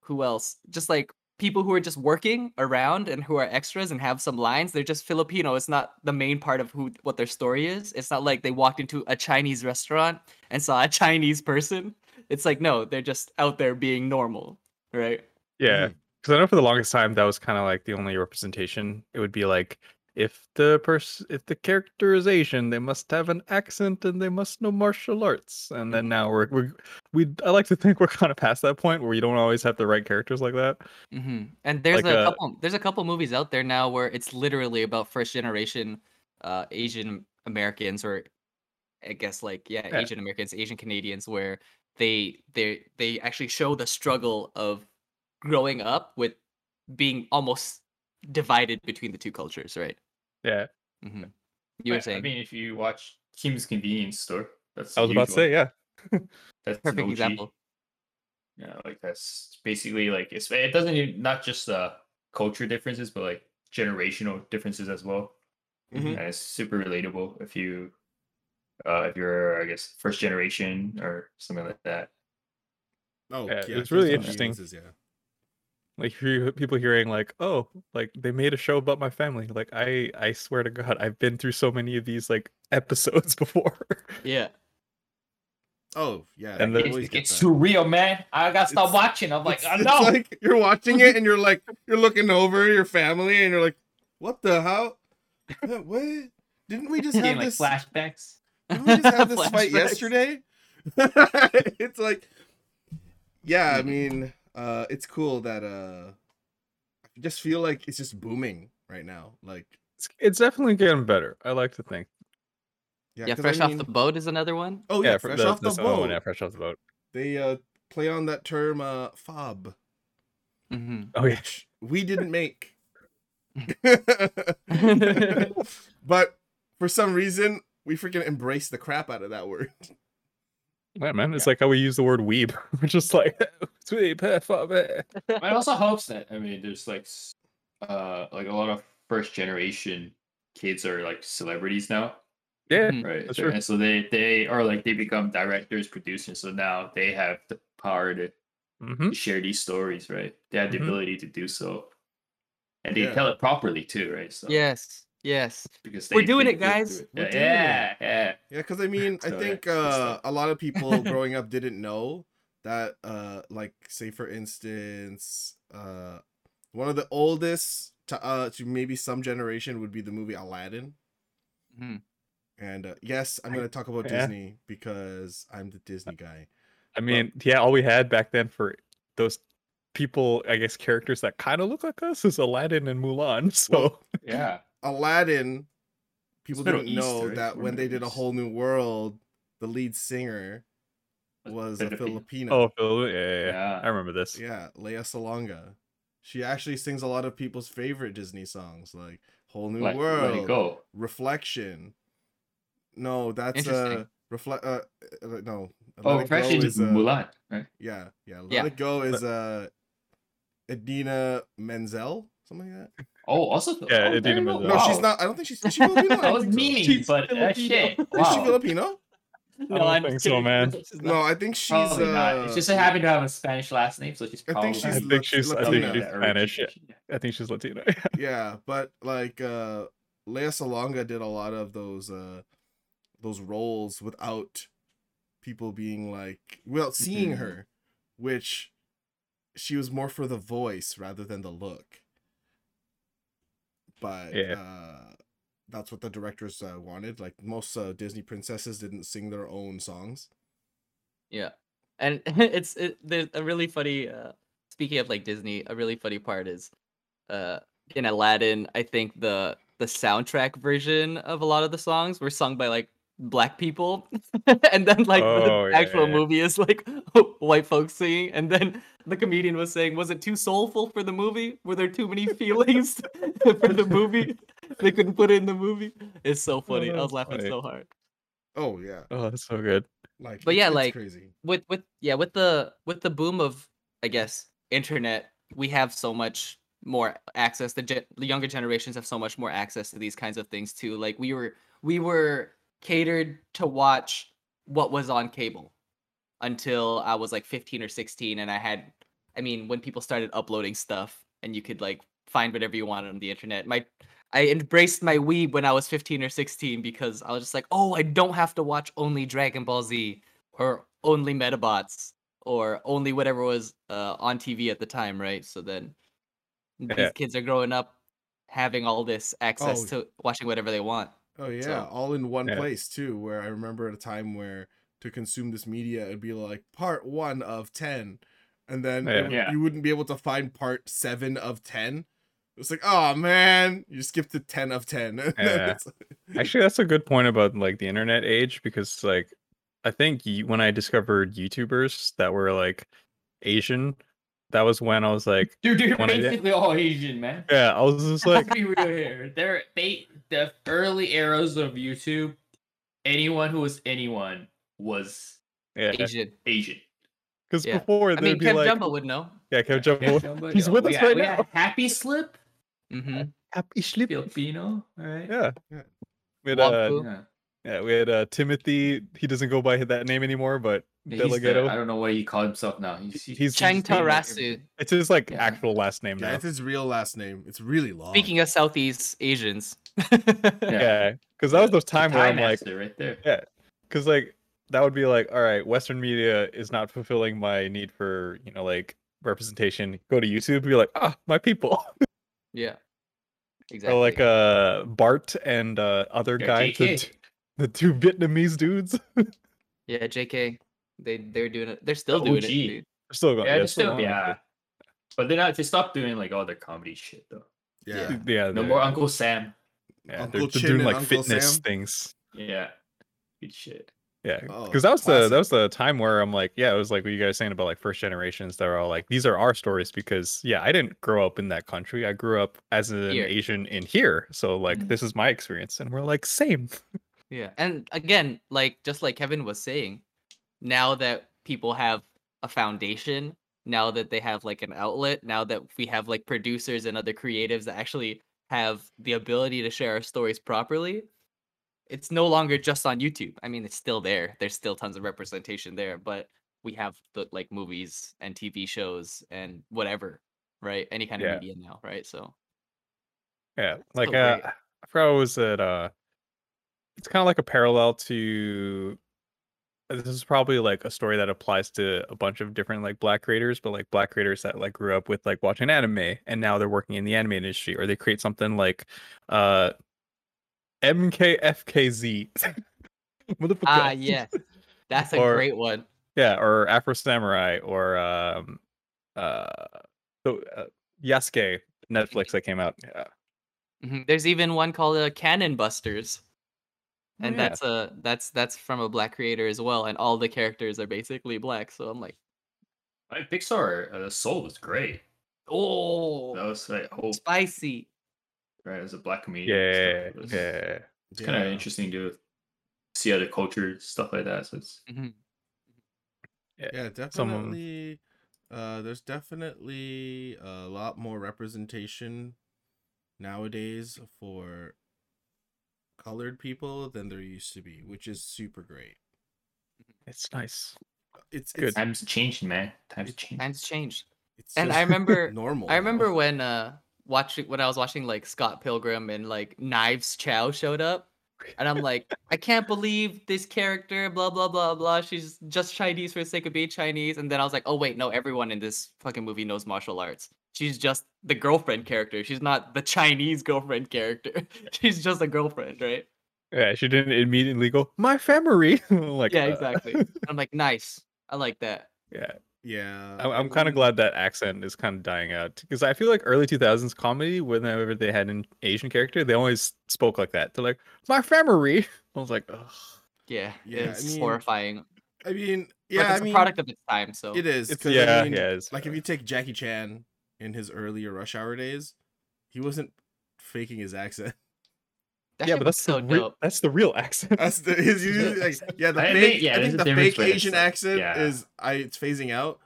who else? Just like people who are just working around and who are extras and have some lines. They're just Filipino. It's not the main part of who what their story is. It's not like they walked into a Chinese restaurant and saw a Chinese person. It's like no, they're just out there being normal, right? Yeah. Mm. Because I know for the longest time that was kind of like the only representation. It would be like if the person, if the characterization they must have an accent and they must know martial arts. And then now we're we we I like to think we're kind of past that point where you don't always have the right characters like that. hmm And there's Like, a uh, couple. There's a couple movies out there now where it's literally about first generation uh, Asian Americans, or I guess like yeah, Yeah. Asian Americans, Asian Canadians, where they they they actually show the struggle of growing up with being almost divided between the two cultures, right? Yeah. hmm You were I- saying I mean, if you watch Kim's Convenience Store, that's I was about huge to say, yeah. That's an perfect OG. example. Yeah, like that's basically like it's it doesn't even not just uh culture differences, but like generational differences as well. Mhm. And it's super relatable if you uh if you're I guess first generation or something like that. Oh, Yeah, yeah, it's really Kim's interesting. Conveniences, Yeah. Like people hearing like, oh, like they made a show about my family. Like I I swear to God, I've been through so many of these like episodes before. Yeah. Oh, yeah. And you the- It's, get it's that. too real, man. I gotta stop It's- watching. I'm like, it's, oh, it's no. like you're watching it and you're like you're looking over your family and you're like, what the hell? What? Didn't we just Getting, have like this? flashbacks. Didn't we just have this fight yesterday? it's like, yeah. I Mhm. mean, uh, it's cool that uh, I just feel like it's just booming right now. Like, it's, it's definitely getting better. I like to think. yeah, Yeah, 'cause fresh I off the boat is another one. Oh yeah, fr- fresh the- off the boat. one, yeah, fresh off the boat. They uh play on that term uh fob, hmm Oh yeah. we didn't make. but for some reason, we freaking embrace the crap out of that word. Yeah, man. It's like how we use the word weeb. We're just like sweet pep it. It also helps that I mean, there's like uh like a lot of first generation kids are like celebrities now, Yeah, Mhm. right? That's So- true. And so they they are like they become directors, producers. So now they have the power to hmm share these stories, right? They have the Mhm. ability to do so, and they Yeah. tell it properly too, right? So Yes. Yes. because We're doing it, go through guys. it. We're Yeah, it. yeah, yeah. Yeah, because I mean, I think uh, a lot of people growing up didn't know that, uh, like, say for instance, uh, one of the oldest to uh to maybe some generation would be the movie Aladdin. Mhm. And uh, yes, I'm gonna talk about Yeah. Disney because I'm the Disney guy. I mean, yeah, all we had back then for those people, I guess, characters that kind of look like us is Aladdin and Mulan. So Well, Yeah. Aladdin, people Middle didn't East, know that when they did a whole new world, the lead singer was a Filipino. Filipino. oh, yeah, yeah, yeah. Yeah. I remember this. Yeah, Lea Salonga. She actually sings a lot of people's favorite Disney songs, like "Whole New Like, World," let it go. "Reflection." No, that's uh, Interesting. reflect. Uh, uh, no, Let Oh, It Go Reflection is uh, Mulan, right? Yeah, yeah. Let Yeah. It Go is uh, Idina Menzel, something like that. Oh, also Yeah, oh, there Idina you. Menzel. No, she's not. I don't think she's. Is she Filipino? I I was think so. meaning, She's but uh, shit. Filipino. Is she Filipino? No, I I'm don't think just so, man. No, I think she's. Probably uh, not. It's just happened to have a Spanish last name, so she's I probably. think I she's think Lat- she's- I think Latina. she's Spanish, yeah. I think she's Latina. yeah, but like uh Lea Salonga did a lot of those uh those roles without people being like without seeing Mhm. her. which she was more for the voice rather than the look. But Yeah. uh, that's what the directors uh, wanted. Like most uh, Disney princesses didn't sing their own songs. Yeah, and it's it, there's a really funny. Uh, speaking of like Disney, a really funny part is, uh, in Aladdin, I think the the soundtrack version of a lot of the songs were sung by like black people, and then like Oh, the yeah, actual yeah. movie is like white folks singing, and then the comedian was saying, was it too soulful for the movie? Were there too many feelings for the movie? They couldn't put it in the movie. It's so funny. I was laughing funny. so hard. Oh yeah, Oh, that's so good. like But yeah, it's like, crazy. with with yeah with the with the boom of i guess internet we have so much more access the, gen- the younger generations have so much more access to these kinds of things too like we were we were catered to watch what was on cable until i was like 15 or 16 and i had i mean when people started uploading stuff and you could like find whatever you wanted on the internet my I embraced my weeb when I was 15 or 16 because I was just like, oh, I don't have to watch only Dragon Ball Z or only Medabots or only whatever was uh, on TV at the time, right? So then these Yeah. kids are growing up having all this access Oh. to watching whatever they want. Oh yeah, So- all in one Yeah. place too. Where I remember at a time where to consume this media, it'd be like part one of ten, and then Yeah. would- Yeah. you wouldn't be able to find part seven of ten. It's like, oh man, you skipped to ten of ten. Yeah. Actually, that's a good point about like the internet age because like I think y- when I discovered YouTubers that were like Asian, that was when I was like, Dude, they're When I did- basically all Asian, man. yeah, I was just like, be real here. They're they the early eras of YouTube. Anyone who was anyone was yeah, Asian. Asian. Because yeah. before I they'd mean, be Kev like, Jumbo would know. yeah, Kev Yeah, Jumbo, Jumbo, he's yo, with we us had- right we now. had Happy Slip, Mm-hmm. Happy sleep. Filipino, all right? Yeah. Yeah. We had, uh, Yeah. yeah, we had uh, Timothy. He doesn't go by that name anymore, but Yeah, the- DeLaGhetto. I don't know what he called himself now. He's, He's- Chang named Tarasu. it's his like Yeah. actual last name yeah, now. it's his real last name. It's really long. Speaking of Southeast Asians. Yeah, because that was the time where Time I'm like, right there. Yeah, because like that would be like, all right, Western media is not fulfilling my need for you know like representation. Go to YouTube, and be like, ah, my people. yeah. Exactly. or like uh Bart and uh other Yeah, guy, the, the two Vietnamese dudes. yeah, JK. They they're doing it. They're still The doing it. OG. dude. They're still going. Yeah, Yeah, they're still still, yeah. But they're not. They stopped doing like all their comedy shit though. yeah. yeah. No more Uncle Sam. Yeah, Uncle they're, they're doing like Uncle fitness Sam? things. Yeah, good shit. Yeah, Oh, because that was the that was the time where I'm like, yeah, it was like what you guys saying about like first generations. They're all like, these are our stories because yeah, I didn't grow up in that country. I grew up as an Here. Asian in here, so like Mhm. this is my experience, and we're like same. Yeah. And again, like just like Kevin was saying, now that people have a foundation, now that they have like an outlet, now that we have like producers and other creatives that actually have the ability to share our stories properly, it's no longer just on YouTube. I mean, it's still there. There's still tons of representation there, but we have the like movies and TV shows and whatever, right? Any kind of Yeah. media now, right? So Yeah, like so uh. I forgot what was it. Uh, it's kind of like a parallel to. uh, This is probably like a story that applies to a bunch of different like black creators, but like black creators that like grew up with like watching anime and now they're working in the anime industry, or they create something like uh MKFKZ. Motherfucker. ah, yes, that's a Or- great one. Yeah, or Afro Samurai, or um, uh, so uh, Yasuke Netflix that came out. Yeah. Mhm. There's even one called uh, Cannon Busters, Oh, and yeah. that's a that's that's from a black creator as well, and all the characters are basically black. So I'm like, I Pixar uh, Soul was great. oh, That was like hope spicy. Right as a black comedian. and Yeah, stuff. It was- yeah. It's kind of Yeah. interesting to see other cultures, stuff like that. So it's Mhm. yeah Someone- definitely uh there's definitely a lot more representation nowadays for colored people than there used to be which is super great It's nice. it's Good. it's, times changed, man. Times changed. Times changed. it's And I remember- normal I remember when uh watching when I was watching like Scott Pilgrim and like Knives Chow showed up. and I'm like, I can't believe this character, blah blah blah blah. She's just Chinese for the sake of being Chinese. And then I was like, oh wait, no, everyone in this fucking movie knows martial arts. She's just the girlfriend character. She's not the Chinese girlfriend character. She's just a girlfriend, right? Yeah, she didn't immediately go, my family. like, yeah, uh, exactly. I'm like, nice. I like that. yeah. Yeah. I'm, kind of glad that accent is kind of dying out because I feel like early 2000s comedy, whenever they had an Asian character, they always spoke like that. They're like, my family. I was like, Ugh. Yeah, Yeah, I it's mean, horrifying. I mean, but yeah, it's I mean, a product of its time, so it is. It's- yeah, I mean, yeah, it's like if you take Jackie Chan in his earlier Rush Hour days, he wasn't faking his accent. That yeah, but that's so the real, dope. that's the real accent. That's the his usually like yeah the I fake think- yeah, I think the fake Asian accent. accent Yeah. is I it's phasing out,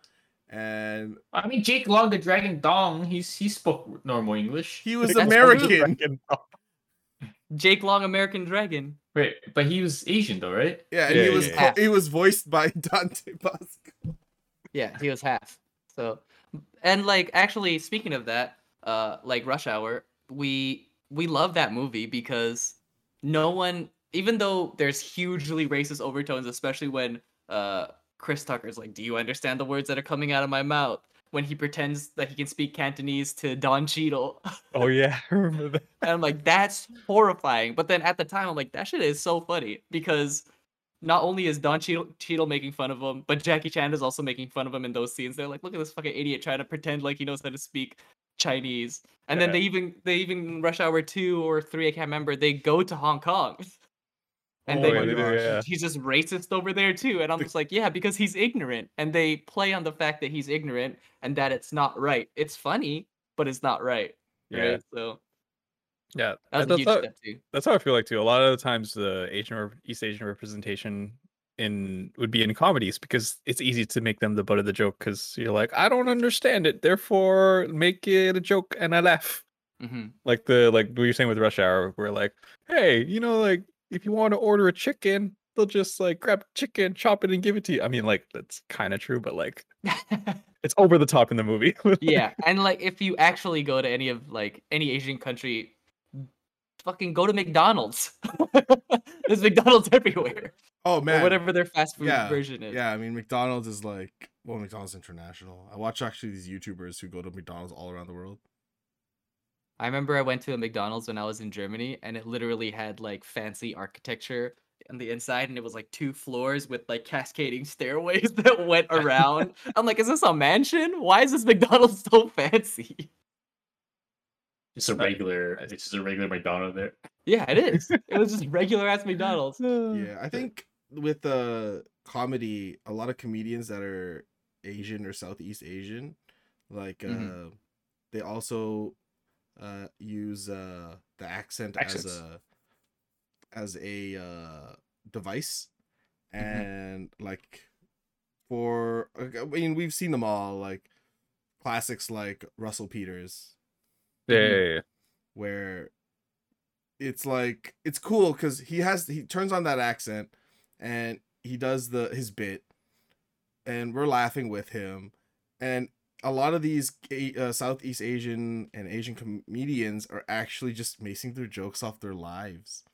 and I mean, Jake Long, the Dragon Dong, he's he spoke normal English. he was American. Jake Long, American Dragon. Wait, but he was Asian though, right? Yeah, and Yeah, he was yeah, yeah. he was voiced by Dante Basco. Yeah, he was half. So, and like actually, speaking of that, uh, like Rush Hour, we we love that movie because no one, even though there's hugely racist overtones, especially when uh Chris Tucker's like, "Do you understand the words that are coming out of my mouth?" When he pretends that he can speak Cantonese to Don Cheadle, oh, yeah. I remember that. and I'm like, "That's horrifying." But then at the time, I'm like, "That shit is so funny because." Not only is Don Cheadle, Cheadle making fun of him, but Jackie Chan is also making fun of him in those scenes. They're like, "Look at this fucking idiot trying to pretend like he knows how to speak Chinese." And then they even they even Rush Hour two or three, I can't remember. They go to Hong Kong, and Oh they, my they yeah. he's just racist over there too. And I'm just like, yeah, because he's ignorant, and they play on the fact that he's ignorant and that it's not right. It's funny, but it's not right. Yeah. Right. So Yeah. that that's, how, that's how I feel like too. A lot of the times the Asian or East Asian representation in would be in comedies because it's easy to make them the butt of the joke because you're like, I don't understand it, therefore make it a joke and I laugh. hmm like the like what you're saying with rush hour we're like hey you know like if you want to order a chicken they'll just like grab chicken chop it and give it to you. I mean like that's kind of true but like it's over the top in the movie. Yeah, and like if you actually go to any of like any Asian country, fucking go to McDonald's. There's McDonald's everywhere, Oh or man, whatever their fast food yeah, version is. yeah. I mean, McDonald's is like well, McDonald's international. I watch actually these YouTubers who go to McDonald's all around the world. I remember I went to a McDonald's when I was in Germany, and it literally had like fancy architecture on the inside, and it was like two floors with like cascading stairways that went around. I'm like, is this a mansion? Why is this McDonald's so fancy? Just a Nice. regular, it's just a regular McDonald's there. Yeah, it is. It was just regular ass McDonald's. Yeah, I think with the comedy, a lot of comedians that are Asian or Southeast Asian, like uh, Mhm. they also uh use uh the accent Accents. as a as a uh device Mhm. and like for I mean we've seen them all like classics like Russell Peters yeah, yeah, yeah. where it's like it's cool because he has he turns on that accent and he does the his bit and we're laughing with him and a lot of these uh, southeast asian and asian comedians are actually just basing their jokes off their lives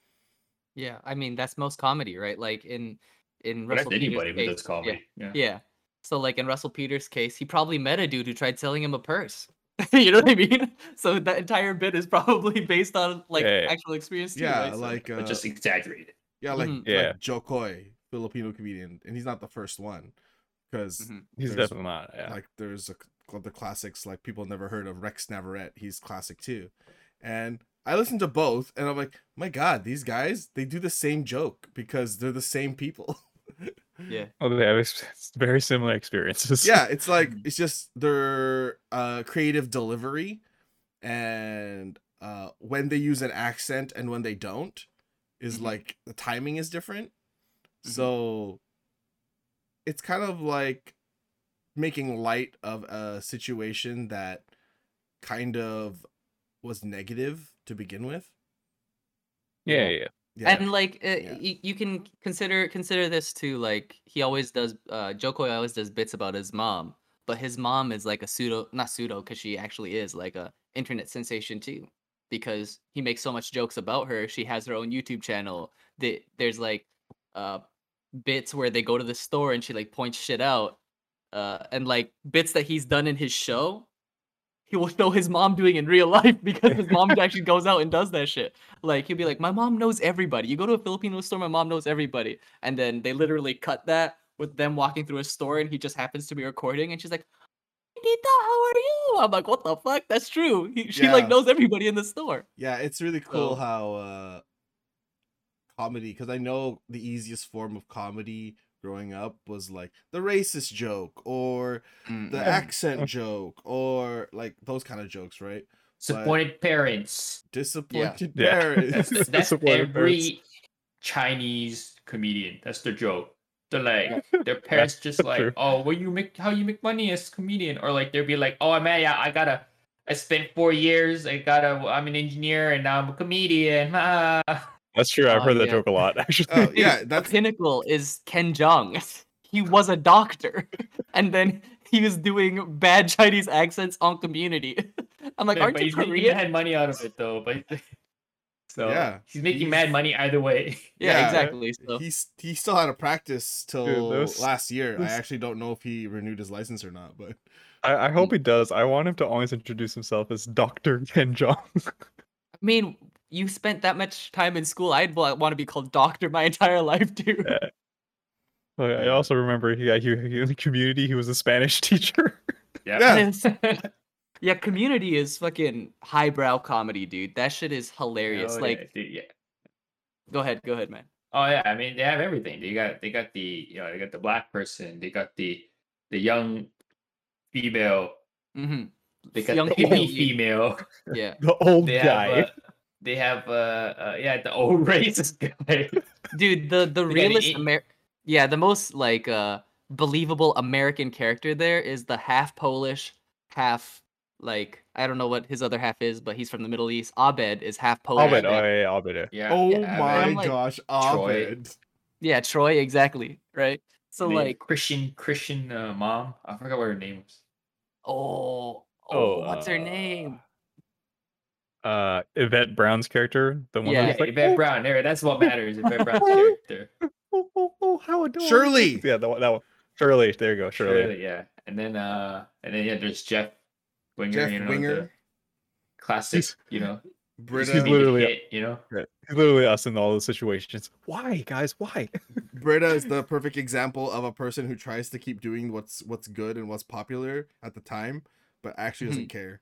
Yeah, I mean that's most comedy, right? Like in in But that's Russell Peters' anybody who case- does comedy. Yeah. Yeah. So like in Russell Peters' case, he probably met a dude who tried selling him a purse. you know what I mean? So that entire bit is probably based on like Yeah, yeah. actual experience too. yeah right? So- like uh, just exaggerated. yeah like, Mhm. Yeah. like Jo Koy filipino comedian and he's not the first one because Mhm. he's definitely not yeah like there's a, the classics like people never heard of Rex Navarrete. He's classic too, and I listened to both, and I'm like, my God, these guys they do the same joke because they're the same people. yeah. oh they have very similar experiences yeah, it's like it's just their uh, creative delivery, and uh, when they use an accent and when they don't is Mhm. like the timing is different. Mhm. So it's kind of like making light of a situation that kind of was negative to begin with. yeah yeah Yeah. And like uh, Yeah. y- you can consider consider this too. Like he always does. Uh, Jo Koy always does bits about his mom, but his mom is like a pseudo, not pseudo, because she actually is like a internet sensation too. because he makes so much jokes about her. She has her own YouTube channel. That there's like uh bits where they go to the store and she like points shit out. Uh and like bits that he's done in his show. He will show his mom doing in real life because his mom actually goes out and does that shit. Like he'll be like, My mom knows everybody. You go to a Filipino store, my mom knows everybody. And then they literally cut that with them walking through a store and he just happens to be recording and she's like, Nita, how are you? I'm like, what the fuck? That's true. He, she like knows everybody in the store. Yeah, it's really cool So- how uh comedy because I know the easiest form of comedy growing up was like the racist joke or Mm, the accent joke or like those kind of jokes, right? Disappointed parents. Disappointed Yeah. parents. That's, that's Disappointed every Chinese comedian. That's the joke. They're like their parents just like, true. oh, well, you make how you make money as a comedian, or like they'll be like, oh man, yeah, I gotta, I spent four years, I gotta, I'm an engineer and now I'm a comedian. Ah. That's true. I've Oh, heard that yeah. joke a lot, actually. Oh, Dude, yeah, the pinnacle is Ken Jeong. He was a doctor, and then he was doing bad Chinese accents on Community. I'm like, Yeah, aren't but you he's making Korean? mad money out of it though. But so Yeah, he's making he's- mad money either way. Yeah, Yeah. exactly. So he's he still had to practice till those- last year. I actually don't know if he renewed his license or not, but I, I hope he does. I want him to always introduce himself as Doctor Ken Jeong. I mean, you spent that much time in school. I'd want to be called doctor my entire life too. Yeah. I also remember he, he, he in the community. He was a Spanish teacher. Yeah. Yes. yeah, Community is fucking highbrow comedy, dude. That shit is hilarious. Oh, like, yeah, dude, yeah. go ahead, go ahead, man. Oh yeah, I mean they have everything. They got they got the you know they got the black person. They got the the young female. Mm-hmm. They got Young the hippie old- female. Yeah, The old They guy. have. Uh, they have uh, uh yeah the old racist guy. dude. The the got realest eight- Amer- yeah, the most like uh believable American character there is the half Polish, half like I don't know what his other half is, but he's from the Middle East. Abed is half Polish. Abed. Oh, yeah, yeah, Abed. yeah. Yeah. oh yeah, my I'm like, gosh, Troy. Abed. Yeah, Troy, exactly. Right. So the like, Christian Christian uh, mom. I forgot what her name was. oh, oh, Oh, what's her uh, name? Uh, Yvette Brown's character, the one Yeah, that was like, Yvette "Oh, Brown. There, that's what matters. Yvette Brown's character. oh, oh, oh, how adorable. Shirley. Yeah, that one. That one. Shirley. There you go. Shirley. Shirley, yeah. And then uh and then yeah, there's Jeff Winger, Jeff you know, Winger. the classic, He's- you know, Britta, He's literally- hit, you know. He's literally us in all the situations. Why, guys? Why? Britta is the perfect example of a person who tries to keep doing what's what's good and what's popular at the time, but actually doesn't care.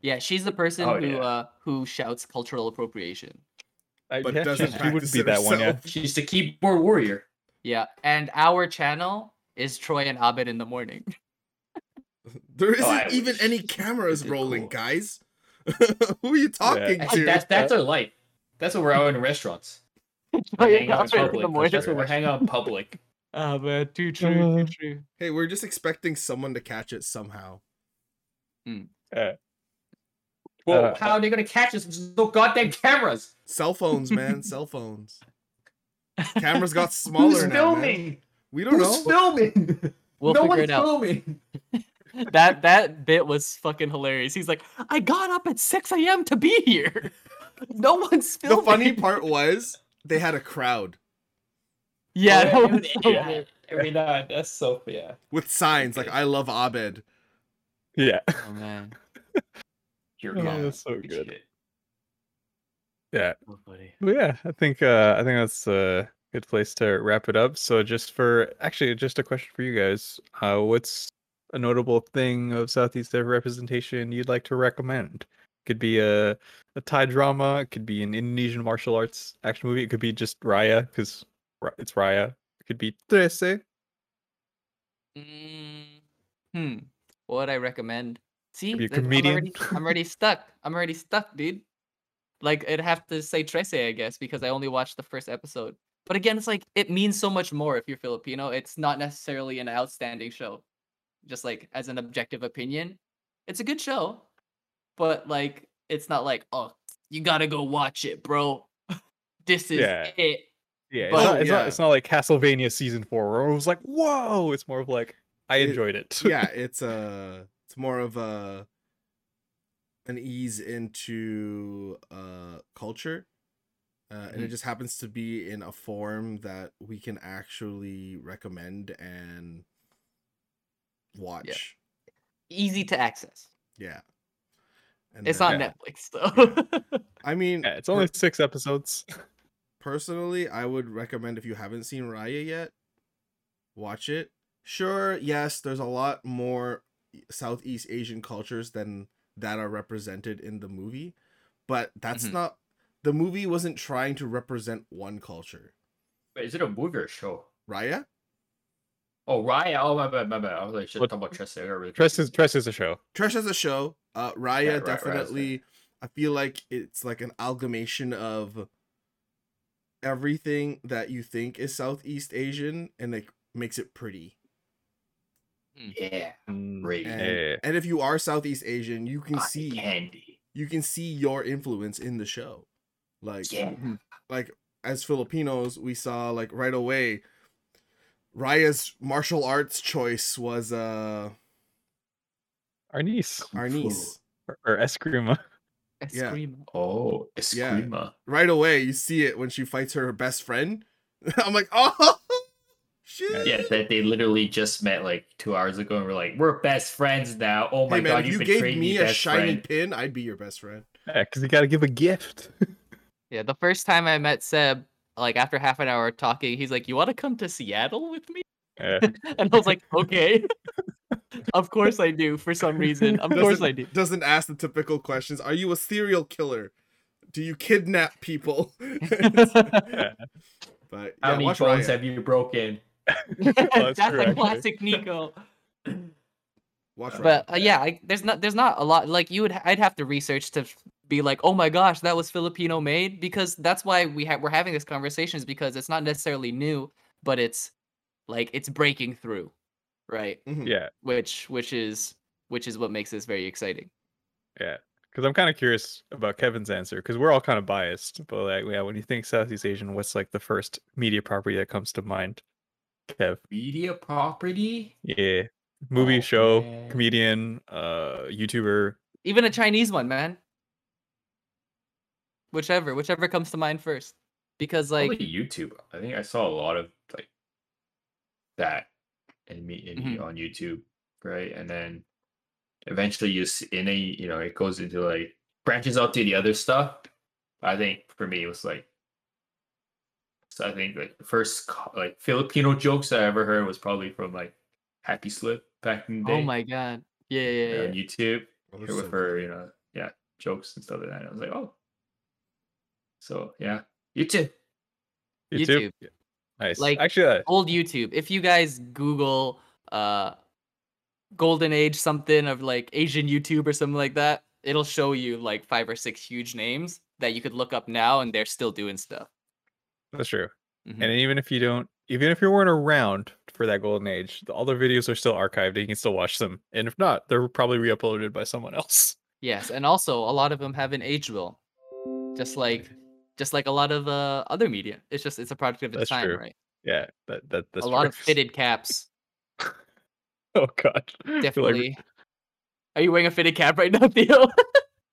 Yeah, she's the person Oh, who yeah. uh who shouts cultural appropriation. I, But yeah, doesn't she, she wouldn't be it that one. Yeah. She's the keyboard warrior. Yeah, and our channel is Troy and Abed in the morning. There isn't I even wish. any cameras rolling, cool. guys. Who are you talking Actually, to? that's that's our life. That's what we're out in restaurants. Troy We're and hanging out Abed in in public. morning. That's what we're hanging out in public. Oh man, too true, too Uh, true. Hey, we're just expecting someone to catch it somehow. Yeah. Well, Uh, how are they gonna catch us? There's no goddamn cameras. Cell phones, man, cell phones. Cameras got smaller Who's now. man. filming? We don't Who's know. filming? We'll no figure one's it out. filming. That that bit was fucking hilarious. He's like, I got up at 6 a.m. to be here. No one's filming. The funny part was they had a crowd Yeah, that Oh, was so yeah. good. Every night. That's so yeah. with signs like "I love Abed." Yeah. Oh man, Oh, that's so Good shit. Yeah. funny. Well, yeah, I think uh, I think that's a good place to wrap it up. So, just for actually, just a question for you guys: uh, What's a notable thing of Southeast Asia representation you'd like to recommend? Could be a a Thai drama. It could be an Indonesian martial arts action movie. It could be just Raya because it's Raya. It could be Trese. Mm, hmm. What would I recommend? See, Be a th- I'm comedian. already, I'm already stuck. I'm already stuck, dude. Like I'd have to say Trese, I guess, because I only watched the first episode. But again, it's like it means so much more if you're Filipino. It's not necessarily an outstanding show. Just like as an objective opinion, it's a good show, but like it's not like oh you gotta go watch it, bro. this is Yeah. it. Yeah, it's, But- not, it's, yeah. not, it's not like Castlevania season four where it was like, whoa. It's more of like I It- enjoyed it. yeah, it's uh it's more of a an ease into uh culture. Uh, and it Mhm. just happens to be in a form that we can actually recommend and watch. Easy to access. Yeah. And It's then- on Netflix though. I mean, Yeah, it's only per- six episodes. personally, I would recommend if you haven't seen Raya yet, watch it. Sure, yes, there's a lot more Southeast Asian cultures than that are represented in the movie, but that's Mhm. not the movie wasn't trying to represent one culture. Wait, is it a movie or a show? Raya? Oh, Raya. Oh, my bad, my bad. I was like, should What- talk about Trese. I really Trese is. Trese is a show. Trash as a show. Uh Raya Yeah, right, right, definitely I feel like it's like an amalgamation of everything that you think is Southeast Asian and like makes it pretty. Yeah. Mm, Great. And, Yeah. and if you are Southeast Asian, you can Eye see candy. you can see your influence in the show. Like Yeah. like as Filipinos, we saw like right away Raya's martial arts choice was uh Arnis our niece. or, or Eskrima. Yeah. Eskrima. Oh, Yeah. Eskrima. Right away, you see it when she fights her best friend. I'm like, oh shit. Yeah, that they literally just met like two hours ago and were like, we're best friends now. Oh my hey man, god, if you, you gave me, me a shiny friend. pin, I'd be your best friend. Yeah, because you got to give a gift. Yeah, the first time I met Seb, like after half an hour talking, he's like, "You want to come to Seattle with me?" Yeah. and I was like, "Okay." of course I do. For some reason, of course I do. Doesn't ask the typical questions. Are you a serial killer? Do you kidnap people? Yeah. but How many watch bones have you broken? That's true, a classic Nico. Watch Raya. But uh, yeah, I, there's not there's not a lot like you would I'd have to research to be like, oh my gosh, that was Filipino made because that's why we ha- we're having this conversation is because it's not necessarily new, but it's like it's breaking through, right? Mhm. yeah. Which which is which is what makes this very exciting. Yeah. Because I'm kind of curious about Kevin's answer because we're all kind of biased. But like, yeah, when you think Southeast Asian, what's like the first media property that comes to mind? Kev. Media property? Yeah. Movie, Oh, show, man. comedian, uh, YouTuber. Even a Chinese one, man. Whichever, whichever comes to mind first. Because like Probably YouTube. I think I saw a lot of like that in me in Mhm. on YouTube, right? And then eventually you see in a you know it goes into like branches out to the other stuff. I think for me it was like I think like the first like Filipino jokes I ever heard was probably from like Happy Slip back in the day oh my god. Yeah, yeah, yeah. on YouTube. Oh, Here so with her, you know, yeah, jokes and stuff like that. And I was like, oh. So yeah, YouTube. YouTube. YouTube. Yeah. Nice. Like- Actually, uh, old YouTube. If you guys Google uh golden age something of like Asian YouTube or something like that, it'll show you like five or six huge names that you could look up now and they're still doing stuff. That's true. Mhm. And even if you don't, even if you weren't around for that golden age, the- all the videos are still archived you can still watch them. And if not, they're probably re-uploaded by someone else. Yes, and also a lot of them haven't aged well. Just like just like a lot of uh, other media. It's just it's a product of its That's time, true. right? Yeah, that that that's a lot of fitted caps. Oh god, I feel like Definitely. Are you wearing a fitted cap right now, Theo?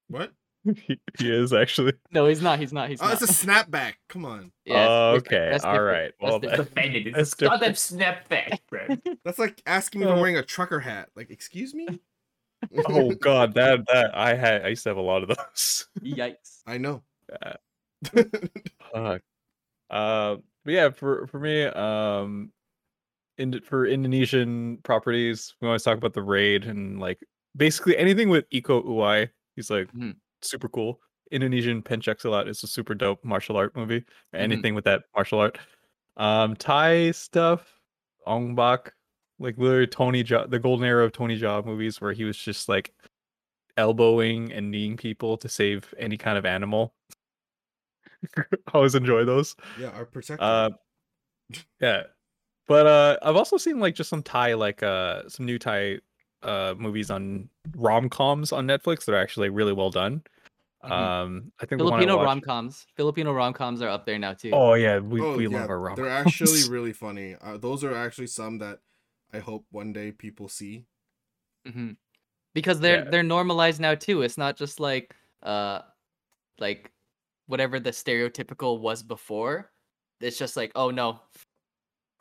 What? he, he is actually. no, he's not. He's not. He's Oh, not. it's a snapback. Come on. Yeah, Oh, it's different. okay, That's all different. right. That's Well, different. Offended. It's That's a goddamn snapback, bro. That's like asking me if I'm Uh, wearing a trucker hat. Like, excuse me? oh god, that that I had I used to have a lot of those. Yikes. I know. Yeah. Fuck. Uh, but yeah, for for me, um, in for Indonesian properties, we always talk about the raid and like basically anything with Iko Uwais. He's like Mhm. Super cool. Indonesian Pencaksilat is a super dope martial art movie. Mm-hmm. Anything with that martial art. Um, Thai stuff, Ong Bak, like literally Tony Jaa, the golden era of Tony Jaa movies, where he was just like elbowing and kneeing people to save any kind of animal. I always enjoy those. yeah, our protector. Uh, yeah, but uh, I've also seen like just some Thai, like uh, some new Thai uh movies on rom coms on Netflix that are actually like, really well done. Mhm. Um, I think the one I Filipino watched- rom coms. Filipino rom coms are up there now too. Oh yeah, we, oh, we yeah, love our rom. They're actually really funny. Uh, those are actually some that I hope one day people see. Mhm. because they're Yeah. they're normalized now too. It's not just like uh like whatever the stereotypical was before. It's just like, oh no,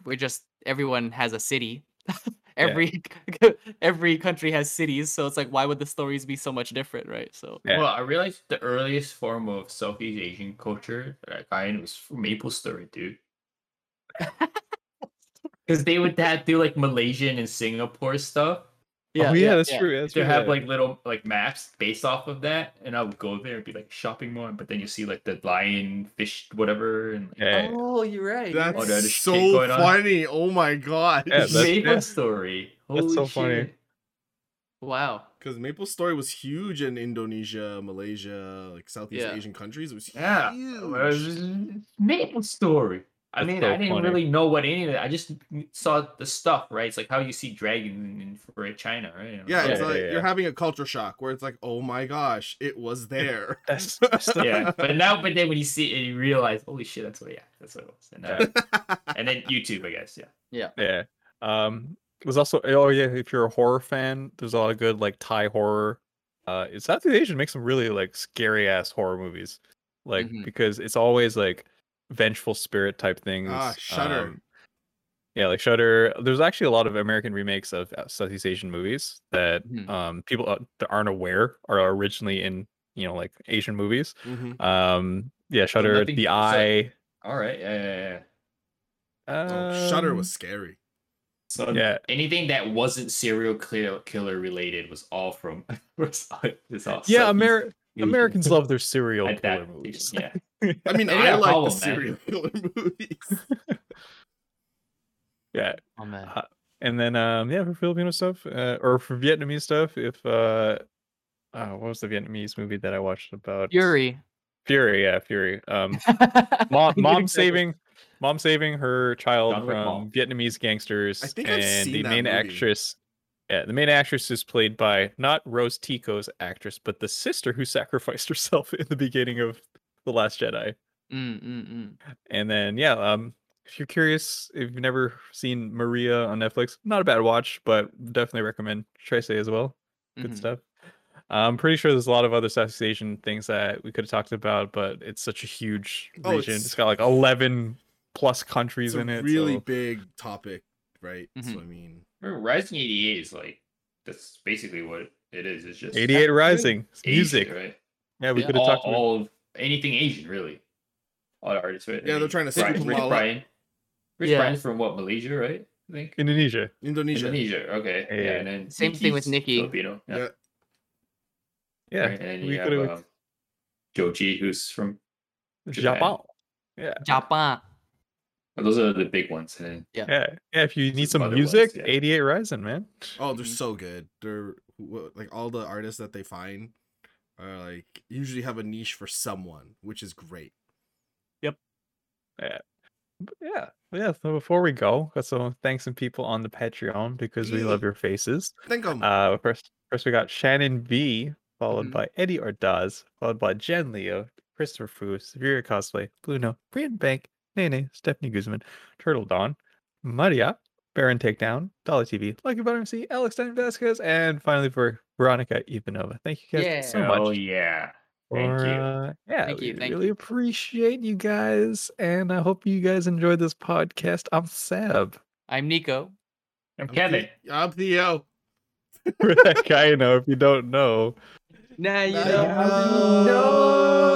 we're just everyone has a city. every every country has cities, so it's like why would the stories be so much different, right? So Yeah. Well, I realized the earliest form of Southeast Asian culture that I got in was Maple Story, dude. Because they would have do like Malaysian and Singapore stuff. Yeah, oh, yeah, that's true. That's to true. have like little like maps based off of that, and I would go there and be like shopping more, but then you see like the lion, fish, whatever, and like, Yeah. Oh, you're right. That's right. there's so going on. funny. Oh my god. Yeah, that's- Maple yeah. Story. That's Holy so funny. wow. Because Maple Story was huge in Indonesia, Malaysia, like Southeast Yeah. Asian countries. It was Yeah, huge. it Maple Story. I mean, so I didn't funny. really know what any of it. I just saw the stuff, right? It's like how you see dragon in for China, right? Yeah, it's Yeah, like yeah, yeah. you're having a culture shock where it's like, oh my gosh, it was there. That's, that's the- yeah. But now, but then when you see it, you realize, holy shit, that's what. Yeah, that's what it was. And, uh, and then YouTube, I guess. Yeah. Yeah. Yeah. Um there's also oh yeah, if you're a horror fan, there's a lot of good like Thai horror. Uh it's Southeast Asian makes some really like scary ass horror movies. Like Mhm. because it's always like vengeful spirit type things. Ah, Shudder. um, yeah, like Shutter. There's actually a lot of American remakes of uh, Southeast Asian movies that Mhm. um people uh, that aren't aware are originally in you know like Asian movies. Mhm. Um yeah, Shutter, nothing- The so- Eye. All right. Yeah. yeah, yeah. Oh, Shutter um, was scary. So yeah. anything that wasn't serial killer, killer related was all from. was all- it's all Yeah, Southeast Amer- Asian. Americans love their serial killer Adaptation, movies. Yeah. I mean, Yeah, I like problem, the man. serial killer movies. yeah. Oh man. Uh, and then um yeah for filipino stuff uh, or for vietnamese stuff if uh uh, what was the Vietnamese movie that I watched about Furie. Furie, yeah, Furie. Um, Mom, mom, mom saving, mom saving her child John from Vietnamese gangsters, I think I've and seen the that main movie. actress, yeah, the main actress is played by not Rose Tico's actress, but the sister who sacrificed herself in the beginning of the Last Jedi. Mm, mm, mm. And then yeah, um, if you're curious, if you've never seen Maria on Netflix, not a bad watch, but definitely recommend Trese as well. Good Mhm. stuff. I'm pretty sure there's a lot of other Southeast Asian things that we could have talked about, but it's such a huge Oh, region. it's- it's got like 11 plus countries It's a in it. really so- big topic, right? So Mhm. I mean, Remember, Rising 88 is like that's basically what it is. It's just 88 Rising it's Asian, music. right? Yeah, we Yeah, could have all, talked about. all of anything Asian, really. All the artists, right? Yeah, they're trying to Brian, scoop 'em Rich all up. Brian. Rich Yeah. Brian's from what Malaysia, right? I think Indonesia. Indonesia. Indonesia. Okay, yeah, Yeah. and then Same thing with Nicki's Nicki. Filipino. Yeah, Yeah. Yeah, right? and we you could have have um, Joji, who's from Japan. Japan. Yeah, Japan. Those are the big ones. And Yeah. yeah, yeah. If you need Some some music, ones, yeah. 88 Rising, man. Oh, they're Mhm. so good. They're like all the artists that they find are like usually have a niche for someone, which is great. Yep. yeah, yeah. Yeah. So before we go, got some thanks some people on the Patreon because we love your faces. Thank of Uh, first, first we got Shannon B, followed Mhm. by Eddie Ordaz, followed by Jen Leo, Christopher Fu, Severe Cosplay, Bluno, Brian Bank, Nene, Stephanie Guzman, Turtle Dawn, Maria, Baron Takedown, Dolly TV, Lucky Butter MC, Alex Stein Vasquez, and finally for Veronica Ivanova. Thank you guys so much. oh yeah, thank for, you. uh, yeah, Thank you, we thank really you. appreciate you guys, and I hope you guys enjoyed this podcast. I'm Seb. I'm Nico. I'm Kevin. I'm Theo. For that guy, you know, if you don't know. Now you Now know you know.